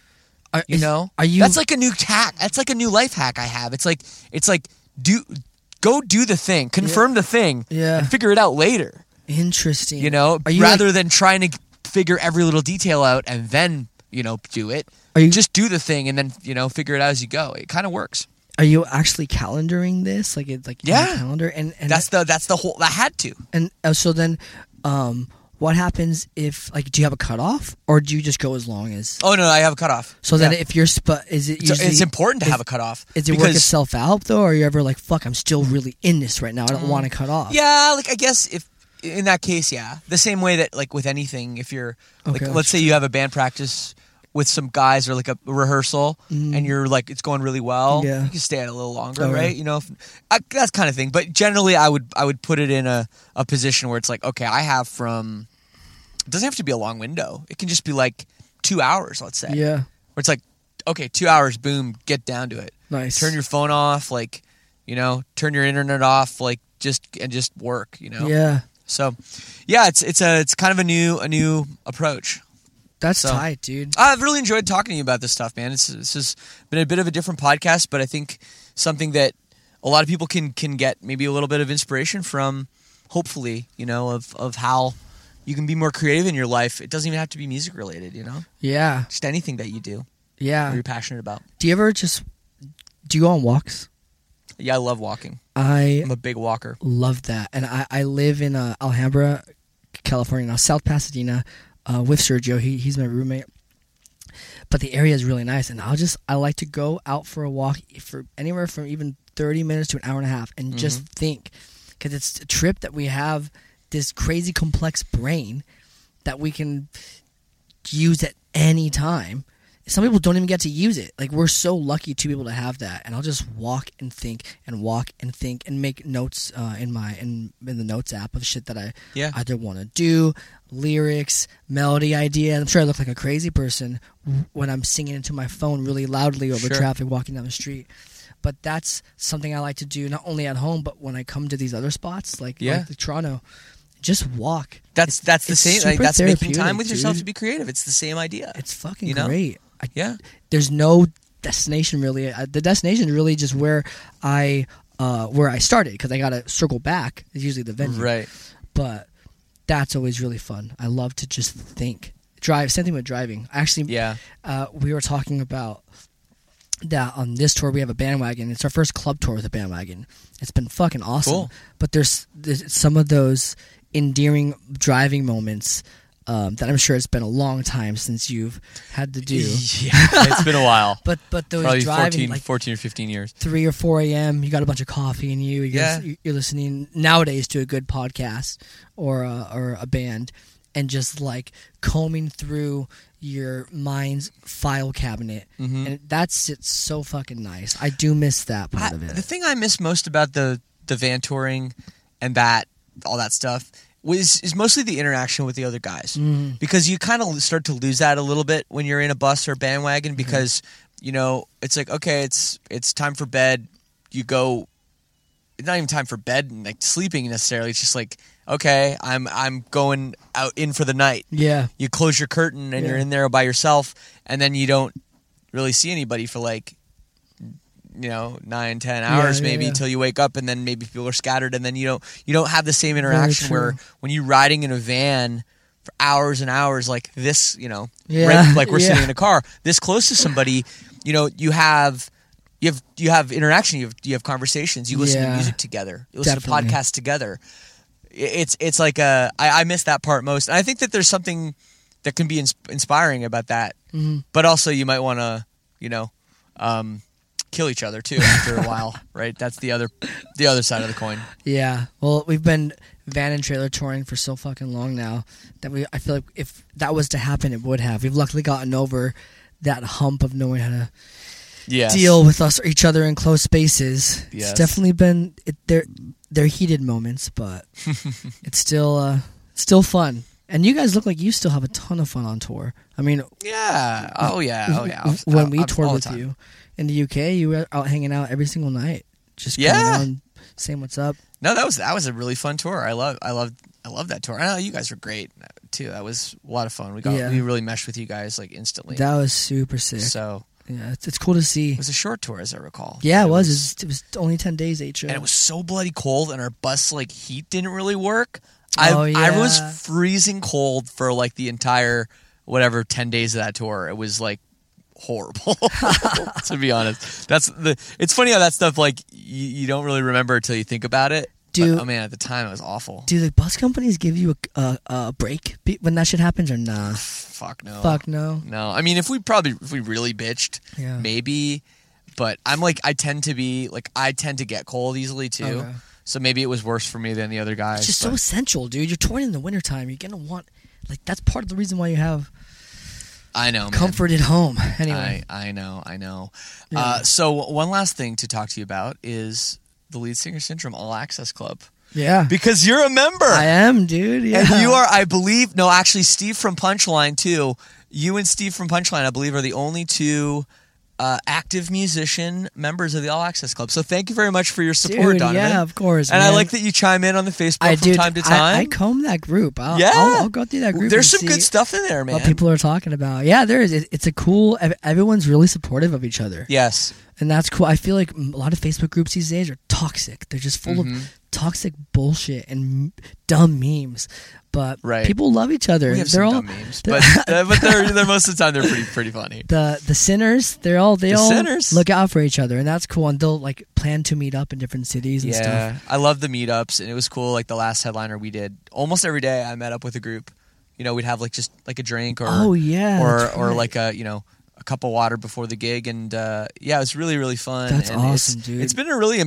Speaker 4: Are,
Speaker 2: You
Speaker 4: is-
Speaker 2: know,
Speaker 4: Are you?
Speaker 2: That's like a new hack. That's like a new life hack I have. It's like it's like do go do the thing, confirm the thing,
Speaker 4: Yeah.
Speaker 2: and figure it out later.
Speaker 4: interesting.
Speaker 2: You know,
Speaker 4: you
Speaker 2: rather
Speaker 4: like-
Speaker 2: than trying to figure every little detail out and then you know do it.
Speaker 4: Are you-
Speaker 2: just do the thing and then you know figure it out as you go? It kind of works.
Speaker 4: Are you actually calendaring this? Like it's like
Speaker 2: Yeah.
Speaker 4: calendar and and
Speaker 2: That's the that's the whole. I had to.
Speaker 4: and uh, so then, um, what happens if like do you have a cutoff or do you just go as long as?
Speaker 2: Oh no, I have a cutoff.
Speaker 4: So then,
Speaker 2: Yeah.
Speaker 4: if you're sp- is it
Speaker 2: It's-
Speaker 4: usually
Speaker 2: it's important to
Speaker 4: is-
Speaker 2: have a cutoff.
Speaker 4: Is it work
Speaker 2: because-
Speaker 4: itself out though, or are you ever like, fuck, I'm still really in this right now. I don't want to cut off.
Speaker 2: Yeah, like I guess if in that case, yeah, the same way that like with anything, if you're like,
Speaker 4: Okay,
Speaker 2: let's say you have a band practice with some guys or like a rehearsal, and you're like it's going really well,
Speaker 4: Mm. Yeah.
Speaker 2: you can stay out a little longer,
Speaker 4: Oh,
Speaker 2: right? You know, if, I, that kind of thing. But generally, I would I would put it in a a position where it's like, okay, I have from. It doesn't have to be a long window. It can just be like two hours, let's say.
Speaker 4: Yeah.
Speaker 2: Where it's like, okay, two hours, boom, get down to it.
Speaker 4: Nice.
Speaker 2: Turn your phone off, like, you know, turn your internet off, like, just and just work, you know.
Speaker 4: Yeah.
Speaker 2: So, yeah, it's it's a it's kind of a new a new approach.
Speaker 4: That's
Speaker 2: So-
Speaker 4: tight, dude.
Speaker 2: I've really enjoyed talking to you about this stuff, man. It's this has been a bit of a different podcast, but I think something that a lot of people can can get maybe a little bit of inspiration from. Hopefully, you know, of of how you can be more creative in your life. It doesn't even have to be music related, you know,
Speaker 4: Yeah.
Speaker 2: just anything that you do
Speaker 4: Yeah.
Speaker 2: you're passionate about.
Speaker 4: Do you ever just do you go on walks?
Speaker 2: Yeah, I love walking.
Speaker 4: I
Speaker 2: I'm a big walker.
Speaker 4: love that, and I I live in uh, Alhambra, California now, South Pasadena, uh, with Sergio. He he's my roommate. But the area is really nice, and I'll just I like to go out for a walk for anywhere from even thirty minutes to an hour and a half, and just
Speaker 2: Mm-hmm.
Speaker 4: think, because it's a trip that we have this crazy complex brain that we can use at any time. Some people don't even get to use it. Like we're so lucky to be able to have that. And I'll just walk and think and walk and think and make notes uh, in my in, in the notes app of shit that I
Speaker 2: Yeah.
Speaker 4: either want to do, lyrics, melody idea. I'm sure I look like a crazy person when I'm singing into my phone really loudly over
Speaker 2: Sure.
Speaker 4: traffic walking down the street. But that's something I like to do not only at home but when I come to these other spots like,
Speaker 2: Yeah.
Speaker 4: like the Toronto. Just walk.
Speaker 2: That's that's the same. Like, that's making time with yourself
Speaker 4: dude.
Speaker 2: to be creative. It's the same idea.
Speaker 4: It's fucking
Speaker 2: You know?
Speaker 4: great. I,
Speaker 2: yeah.
Speaker 4: there's no destination really. The destination is really just where I uh, where I started because I got to circle back. Is usually the venue,
Speaker 2: Right.
Speaker 4: But that's always really fun. I love to just think. Drive. Same thing with driving. Actually,
Speaker 2: Yeah.
Speaker 4: uh, we were talking about that on this tour we have a bandwagon. It's our first club tour with a bandwagon. It's been fucking awesome.
Speaker 2: Cool.
Speaker 4: But there's, there's some of those endearing driving moments um, that I'm sure it's been a long time since you've had to do.
Speaker 2: Yeah. It's been a while.
Speaker 4: But but those
Speaker 2: Probably
Speaker 4: driving
Speaker 2: 14,
Speaker 4: like
Speaker 2: 14 or 15 years.
Speaker 4: three or four a.m. You got a bunch of coffee in you. You're,
Speaker 2: Yeah.
Speaker 4: you're listening nowadays to a good podcast or a, or a band, and just like combing through your mind's file cabinet,
Speaker 2: Mm-hmm.
Speaker 4: and that's it's so fucking nice. I do miss that part
Speaker 2: I-
Speaker 4: of it.
Speaker 2: the thing I miss most about the the van touring and that all that stuff was is mostly the interaction with the other guys.
Speaker 4: Mm-hmm.
Speaker 2: because you kind of start to lose that a little bit when you're in a bus or
Speaker 4: Mm-hmm.
Speaker 2: bandwagon because you know it's like okay it's it's time for bed. You go it's not even time for bed and like sleeping necessarily. It's just like okay I'm I'm going out in for the night.
Speaker 4: Yeah,
Speaker 2: you close your curtain and you're in there by yourself and then you don't really see anybody for like you know nine ten hours
Speaker 4: yeah,
Speaker 2: maybe
Speaker 4: yeah.
Speaker 2: until you wake up and then maybe people are scattered and then you don't you don't have the same interaction where when you're riding in a van for hours and hours like this you know
Speaker 4: Yeah,
Speaker 2: right, like we're
Speaker 4: yeah.
Speaker 2: sitting in a car this close to somebody you know you have you have you have interaction you have you have conversations you listen to music together you listen
Speaker 4: Definitely.
Speaker 2: to podcasts together it's it's like a I, I miss that part most and i think that there's something that can be ins- inspiring about that
Speaker 4: Mm-hmm.
Speaker 2: but also you might want to you know um, kill each other too after a while right that's the other the other side of the coin
Speaker 4: yeah. Well, we've been van and trailer touring for so fucking long now that we. I feel like if that was to happen, it would have. We've luckily gotten over that hump of knowing how to
Speaker 2: yeah
Speaker 4: deal with us or each other in close spaces.
Speaker 2: Yes.
Speaker 4: It's definitely been it, they're they're heated moments, but it's still uh still fun. And you guys look like you still have a ton of fun on tour. I mean,
Speaker 2: yeah oh yeah oh yeah
Speaker 4: when
Speaker 2: Uh,
Speaker 4: we toured with you in the UK, you were out hanging out every single night, just
Speaker 2: Yeah.
Speaker 4: around saying what's up.
Speaker 2: No, that was that was a really fun tour. I love I love I love that tour. I know you guys were great too. That was a lot of fun. We got
Speaker 4: Yeah.
Speaker 2: we really meshed with you guys like instantly.
Speaker 4: That was super sick.
Speaker 2: so
Speaker 4: yeah, it's, it's cool to see.
Speaker 2: it was a short tour, as I recall.
Speaker 4: Yeah, it was. It was, it was only ten days shows.
Speaker 2: and it was so bloody cold, and our bus like heat didn't really work. I
Speaker 4: Oh,
Speaker 2: I was freezing cold for like the entire whatever ten days of that tour. It was like horrible to be honest. That's the. It's funny how that stuff like you, you don't really remember until you think about it. But,
Speaker 4: Dude.
Speaker 2: oh man, at the time it was awful.
Speaker 4: Do the bus companies give you a, a, a break when that shit happens or nah?
Speaker 2: Fuck no.
Speaker 4: Fuck no.
Speaker 2: No, I mean if we probably if we really bitched,
Speaker 4: Yeah.
Speaker 2: maybe. But I'm like I tend to be like I tend to get cold easily too.
Speaker 4: Okay.
Speaker 2: So maybe it was worse for me than the other guys.
Speaker 4: It's just so essential, dude. You're touring in the wintertime. You're gonna want like that's part of the reason why you have
Speaker 2: I know, man.
Speaker 4: comfort at home. Anyway,
Speaker 2: I I know, I know.
Speaker 4: Yeah.
Speaker 2: Uh, so one last thing to talk to you about is the Lead Singer Syndrome All Access Club
Speaker 4: yeah,
Speaker 2: because you're a member.
Speaker 4: I am, dude. Yeah,
Speaker 2: And you are, I believe, no, actually, Steve from Punchline too. You and Steve from Punchline, I believe, are the only two uh, active musician members of the All Access Club. So thank you very much for your support,
Speaker 4: Dude,
Speaker 2: Donovan.
Speaker 4: yeah, of course.
Speaker 2: And I like that you chime in on the Facebook
Speaker 4: I
Speaker 2: from
Speaker 4: do.
Speaker 2: time to time.
Speaker 4: I, comb that group. I'll,
Speaker 2: yeah,
Speaker 4: I'll, I'll go through that group.
Speaker 2: There's some good stuff in there, man.
Speaker 4: What people are talking about. Yeah, there is. It, it's a cool. Everyone's really supportive of each other,
Speaker 2: yes,
Speaker 4: and that's cool. I feel like a lot of Facebook groups these days are toxic. They're just full
Speaker 2: Mhm.
Speaker 4: of toxic bullshit and dumb memes. But
Speaker 2: Right.
Speaker 4: people love each other.
Speaker 2: we have
Speaker 4: they're all
Speaker 2: memes,
Speaker 4: they're-
Speaker 2: but uh, but they're, they're most of the time they're pretty pretty funny.
Speaker 4: the the sinners. They're all they
Speaker 2: The
Speaker 4: all
Speaker 2: sinners.
Speaker 4: look out for each other, and that's cool. And they'll like plan to meet up in different cities and
Speaker 2: Yeah,
Speaker 4: stuff.
Speaker 2: I love the meetups, and it was cool. Like the last headliner we did, almost every day I met up with a group. You know, we'd have like just like a drink or
Speaker 4: Oh yeah,
Speaker 2: or
Speaker 4: that's
Speaker 2: or like a you know a cup of water before the gig, and uh, yeah, it was really really fun.
Speaker 4: That's
Speaker 2: and
Speaker 4: awesome,
Speaker 2: it's,
Speaker 4: dude.
Speaker 2: It's been a really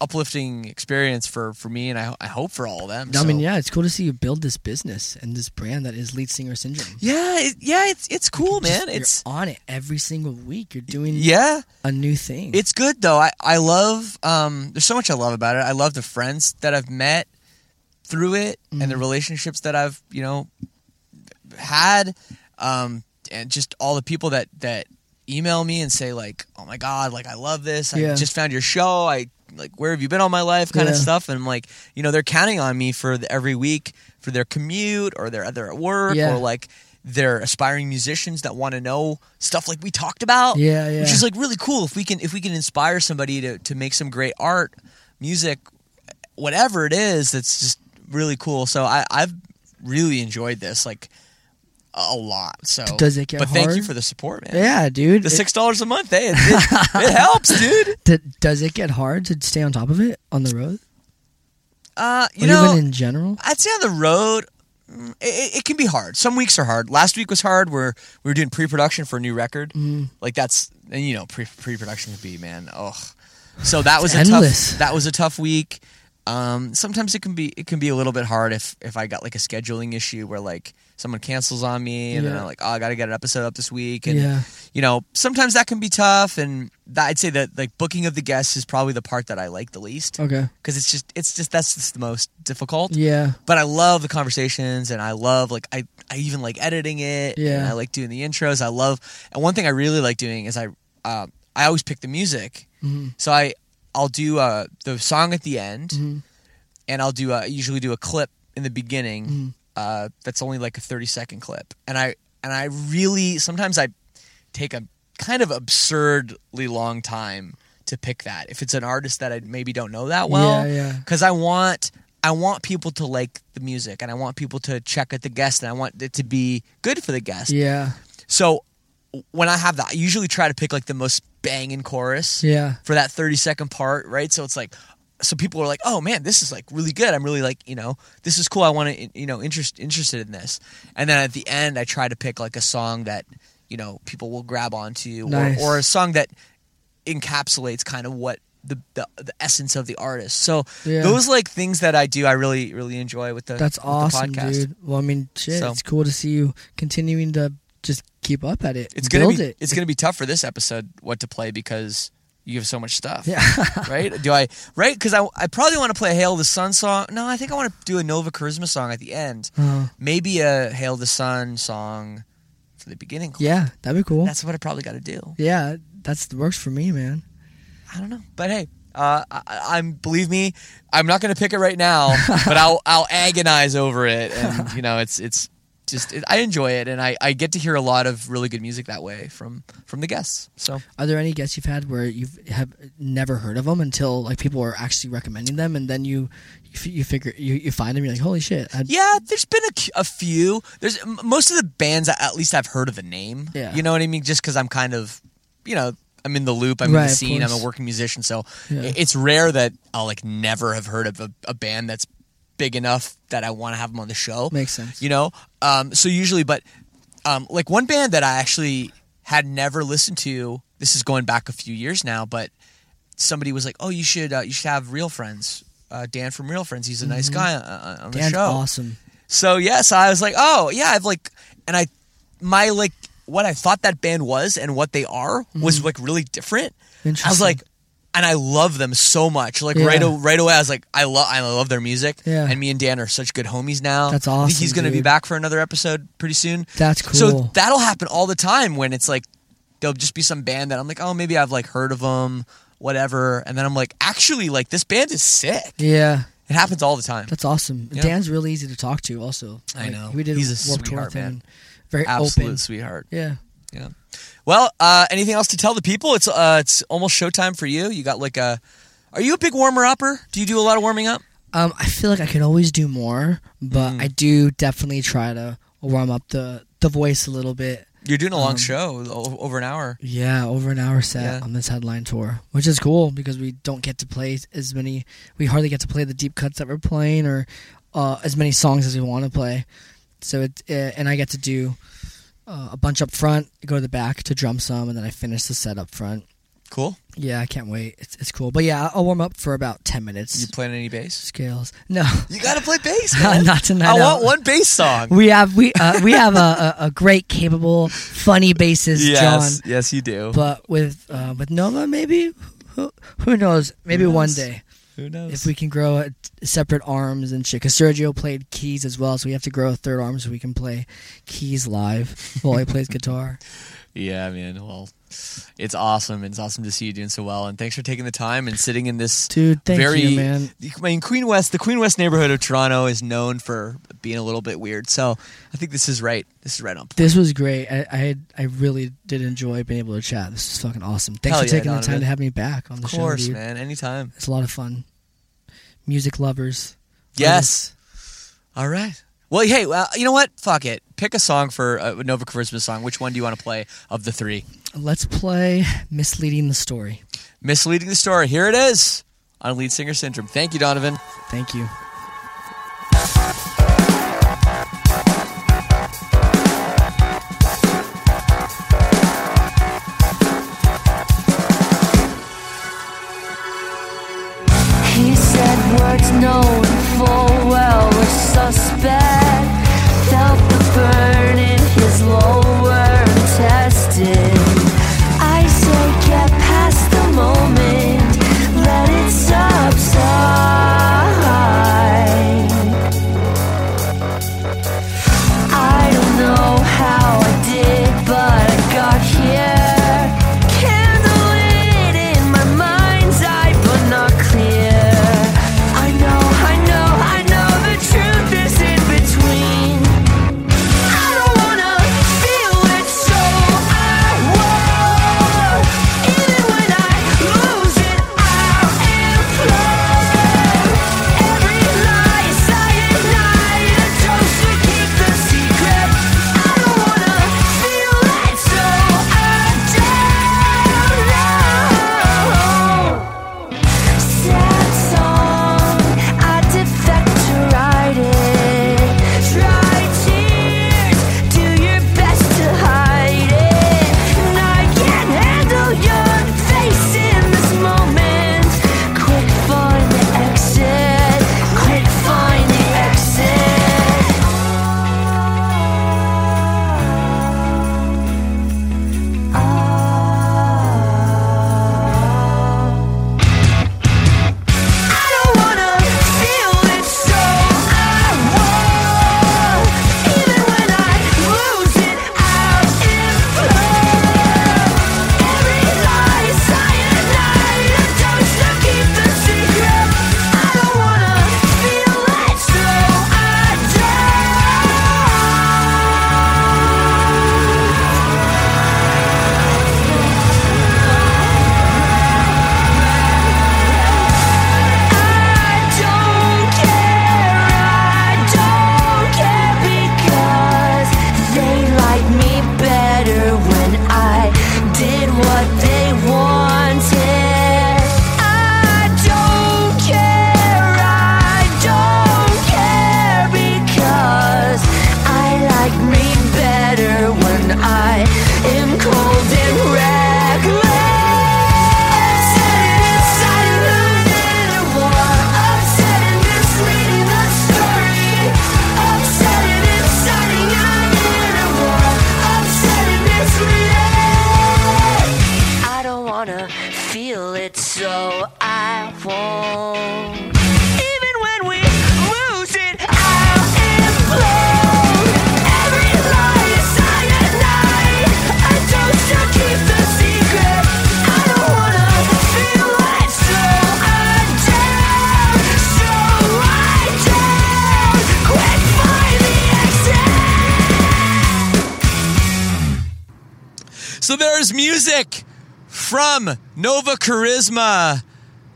Speaker 2: uplifting experience for for me, and I I hope for all of them.
Speaker 4: I mean, yeah, it's cool to see you build this business and this brand that is Lead Singer Syndrome.
Speaker 2: yeah, it, yeah. It's it's cool,
Speaker 4: Just-
Speaker 2: man.
Speaker 4: you're
Speaker 2: It's
Speaker 4: on it every single week. You're doing
Speaker 2: yeah.
Speaker 4: a new thing.
Speaker 2: It's good though. I I love. Um, there's so much I love about it. I love the friends that I've met through it, and the
Speaker 4: Mhm.
Speaker 2: relationships that I've you know had, um, and just all the people that that email me and say like, "Oh my god, like I love this. I
Speaker 4: Yeah.
Speaker 2: just found your show. I like where have you been all my life?" kind of stuff. And I'm like, you know, they're counting on me for the, every week for their commute or they're they're at work
Speaker 4: Yeah.
Speaker 2: or like. They're aspiring musicians that want to know stuff like we talked about
Speaker 4: yeah, yeah.
Speaker 2: which is like really cool if we can if we can inspire somebody to to make some great art music whatever it is that's just really cool so i i've really enjoyed this like a lot so
Speaker 4: Does it get hard
Speaker 2: but thank you for the support man
Speaker 4: yeah, dude.
Speaker 2: the
Speaker 4: It-
Speaker 2: six dollars a month hey, it, it, it helps dude
Speaker 4: d- does it get hard to stay on top of it on the road?
Speaker 2: uh you
Speaker 4: or
Speaker 2: know
Speaker 4: even in general?
Speaker 2: I'd say on the road, mm, it, it can be hard. Some weeks are hard. Last week was hard. Where we were doing pre-production for a new record.
Speaker 4: Mm.
Speaker 2: Like that's and you know pre pre-production can be man. Ugh. So that was a
Speaker 4: endless.
Speaker 2: tough. That was a tough week. Um, sometimes it can be it can be a little bit hard if if I got like a scheduling issue where like someone cancels on me and then I'm like oh I got to get an episode up this week and
Speaker 4: Yeah.
Speaker 2: you know sometimes that can be tough and that, I'd say that like booking of the guests is probably the part that I like the least
Speaker 4: Okay.
Speaker 2: because it's just it's just that's just the most difficult
Speaker 4: Yeah.
Speaker 2: but I love the conversations and I love like I, I even like editing it.
Speaker 4: Yeah.
Speaker 2: And I like doing the intros. I love and one thing I really like doing is I uh, I always pick the music.
Speaker 4: Mhm.
Speaker 2: So I I'll do uh, the song at the end
Speaker 4: Mhm.
Speaker 2: and I'll do a, usually do a clip in the beginning
Speaker 4: Mhm.
Speaker 2: uh, that's only like a 30 second clip. And I and I really sometimes I take a kind of absurdly long time to pick that. If it's an artist that I maybe don't know that well
Speaker 4: yeah, yeah.
Speaker 2: because I want I want people to like the music and I want people to check at the guest and I want it to be good for the guest.
Speaker 4: Yeah.
Speaker 2: So when I have that, I usually try to pick like the most banging chorus
Speaker 4: Yeah.
Speaker 2: for that 30 second part, right? So it's like so people are like, "Oh man, this is like really good. I'm really like, you know, this is cool. I want to you know, interest interested in this." And then at the end I try to pick like a song that, you know, people will grab onto
Speaker 4: Nice.
Speaker 2: or or a song that encapsulates kind of what the, the the essence of the artist. So
Speaker 4: Yeah.
Speaker 2: those like things that I do, I really really enjoy with the
Speaker 4: That's
Speaker 2: with the
Speaker 4: awesome,
Speaker 2: podcast.
Speaker 4: dude. Well, I mean, shit,
Speaker 2: So-
Speaker 4: it's cool to see you continuing to just keep up at it.
Speaker 2: It's gonna
Speaker 4: build
Speaker 2: be
Speaker 4: it.
Speaker 2: it's gonna be tough for this episode what to play because you have so much stuff.
Speaker 4: Yeah.
Speaker 2: right? Do I right? Because I I probably want to play a Hail the Sun song. No, I think I want to do a Nova Charisma song at the end.
Speaker 4: Uh,
Speaker 2: Maybe a Hail the Sun song for the beginning.
Speaker 4: yeah, that'd be cool.
Speaker 2: That's what I probably got to do.
Speaker 4: yeah, that's works for me, man.
Speaker 2: I don't know, but hey, Uh, I, I'm believe me, I'm not going to pick it right now, but I'll I'll agonize over it, and you know, it's it's just it, I enjoy it, and I, I get to hear a lot of really good music that way from from the guests. So
Speaker 4: Are there any guests you've had where you have never heard of them until like people are actually recommending them, and then you you, f- you figure you, you find them, you're like, holy shit! I,
Speaker 2: yeah, there's been a few. There's m- most of the bands at least I've heard of the name.
Speaker 4: Yeah.
Speaker 2: you know what I mean. Just because I'm kind of you know. I'm in the loop. I'm
Speaker 4: Right,
Speaker 2: in the scene. I'm a working musician, so
Speaker 4: Yeah.
Speaker 2: it's rare that I'll like never have heard of a, a band that's big enough that I want to have them on the show.
Speaker 4: Makes sense.
Speaker 2: you know. Um, so usually, but um, like one band that I actually had never listened to. This is going back a few years now, but somebody was like, "Oh, you should uh, you should have Real Friends." Uh, Dan from Real Friends. He's a nice guy uh, on the
Speaker 4: Mm-hmm. Dan's
Speaker 2: show.
Speaker 4: awesome.
Speaker 2: So yes, I was like, oh yeah, I've like, and I, my like, what I thought that band was and what they are was like really different. I was
Speaker 4: Mm-hmm.
Speaker 2: Like, and I love them so much. Like
Speaker 4: Yeah.
Speaker 2: right, o- right away, I was like, I love, I love their music.
Speaker 4: Yeah.
Speaker 2: And me and Dan are such good homies now.
Speaker 4: That's
Speaker 2: I think
Speaker 4: awesome,
Speaker 2: he's going to be back for another episode pretty soon.
Speaker 4: That's cool.
Speaker 2: So that'll happen all the time when it's like there'll just be some band that I'm like, oh, maybe I've like heard of them, whatever, and then I'm like, actually, like this band is sick.
Speaker 4: yeah,
Speaker 2: It happens all the time.
Speaker 4: that's awesome.
Speaker 2: Yeah.
Speaker 4: Dan's really easy to talk to. Also,
Speaker 2: I know.
Speaker 4: We did
Speaker 2: He's a
Speaker 4: Warped Tour
Speaker 2: sweetheart, man.
Speaker 4: Very
Speaker 2: Absolute
Speaker 4: open.
Speaker 2: sweetheart.
Speaker 4: Yeah.
Speaker 2: Yeah. Well, uh, anything else to tell the people? It's uh, it's almost showtime for you. You got like a. Are you a big warmer upper? Do you do a lot of warming up?
Speaker 4: Um, I feel like I could always do more, but
Speaker 2: Mm.
Speaker 4: I do definitely try to warm up the the voice a little bit.
Speaker 2: You're doing a long
Speaker 4: Um,
Speaker 2: show, over an hour.
Speaker 4: Yeah, over an hour set
Speaker 2: Yeah.
Speaker 4: on this headline tour, which is cool because we don't get to play as many. We hardly get to play the deep cuts that we're playing, or uh, as many songs as we want to play. So it uh, and I get to do uh, a bunch up front, go to the back to drum some, and then I finish the set up front.
Speaker 2: Cool.
Speaker 4: Yeah, I can't wait. It's it's cool. But yeah, I'll warm up for about ten minutes.
Speaker 2: You playing any bass?
Speaker 4: Scales? No,
Speaker 2: You got to play bass, man.
Speaker 4: not tonight.
Speaker 2: I
Speaker 4: no.
Speaker 2: want one bass song.
Speaker 4: We have we uh, we have a, a, a great, capable, funny bassist,
Speaker 2: yes,
Speaker 4: John.
Speaker 2: yes, you do.
Speaker 4: But with uh, with Nova, maybe who, who knows? Maybe
Speaker 2: Who
Speaker 4: one day
Speaker 2: Who knows?
Speaker 4: if we can grow uh, separate arms and shit. Because Sergio played keys as well, so we have to grow a third arm so we can play keys live while he plays guitar.
Speaker 2: Yeah, man. Well, it's awesome. It's awesome to see you doing so well, and thanks for taking the time and sitting in this
Speaker 4: Dude, thank
Speaker 2: very.
Speaker 4: you, man.
Speaker 2: I mean, Queen West, the Queen West neighborhood of Toronto is known for being a little bit weird. So I think this is right. This is right on point.
Speaker 4: This was great. I, I I really did enjoy being able to chat. This is fucking awesome. Thanks
Speaker 2: Hell
Speaker 4: for
Speaker 2: yeah,
Speaker 4: taking the time to have me back on the show,
Speaker 2: Of
Speaker 4: course,
Speaker 2: man. Anytime.
Speaker 4: It's a lot of fun. Music lovers.
Speaker 2: Yes. All right. Well, hey, well, you know what? Fuck it. Pick a song for a Nova Charisma song. Which one do you want to play of the three?
Speaker 4: Let's play Misleading the Story.
Speaker 2: Misleading the story. Here it is on Lead Singer Syndrome. Thank you, Donovan.
Speaker 4: Thank you.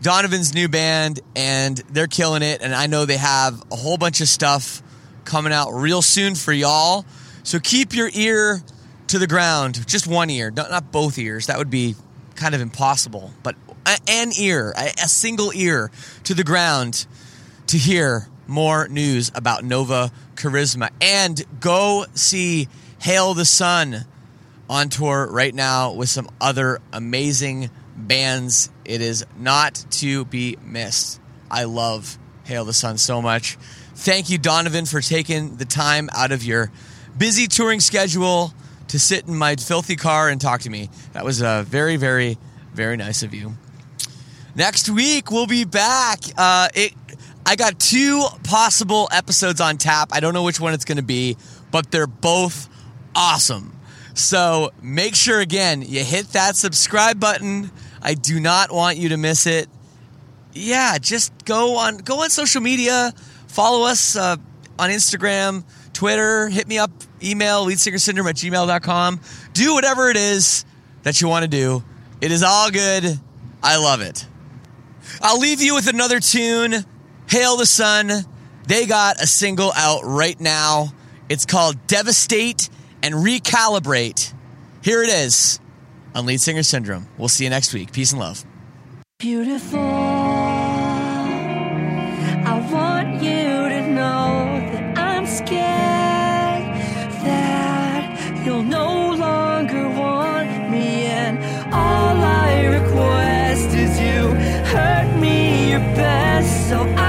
Speaker 2: Donovan's new band, and they're killing it. And I know they have a whole bunch of stuff coming out real soon for y'all. So keep your ear to the ground, just one ear, not, both ears. That would be kind of impossible, but an ear, a single ear to the ground to hear more news about Nova Charisma. And go see Hail the Sun on tour right now with some other amazing bands. It is not to be missed. I love Hail the Sun so much. Thank you, Donovan, for taking the time out of your busy touring schedule to sit in my filthy car and talk to me. That was uh, very, very, very nice of you. Next week we'll be back. Uh, it, I got two possible episodes on tap. I don't know which one it's going to be, but they're both awesome. So make sure again you hit that subscribe button. I do not want you to miss it. Yeah, just go on go on social media, follow us uh, on Instagram, Twitter, hit me up, email leadsingersyndrome at gmail.com. Do whatever it is that you want to do. It is all good. I love it. I'll leave you with another tune. Hail the Sun. They got a single out right now. It's called Devastate and Recalibrate. Here it is on Lead Singer Syndrome. We'll see you next week. Peace and love.
Speaker 3: Beautiful. I want you to know that I'm scared that you'll no longer want me, and all I request is you hurt me your best, so I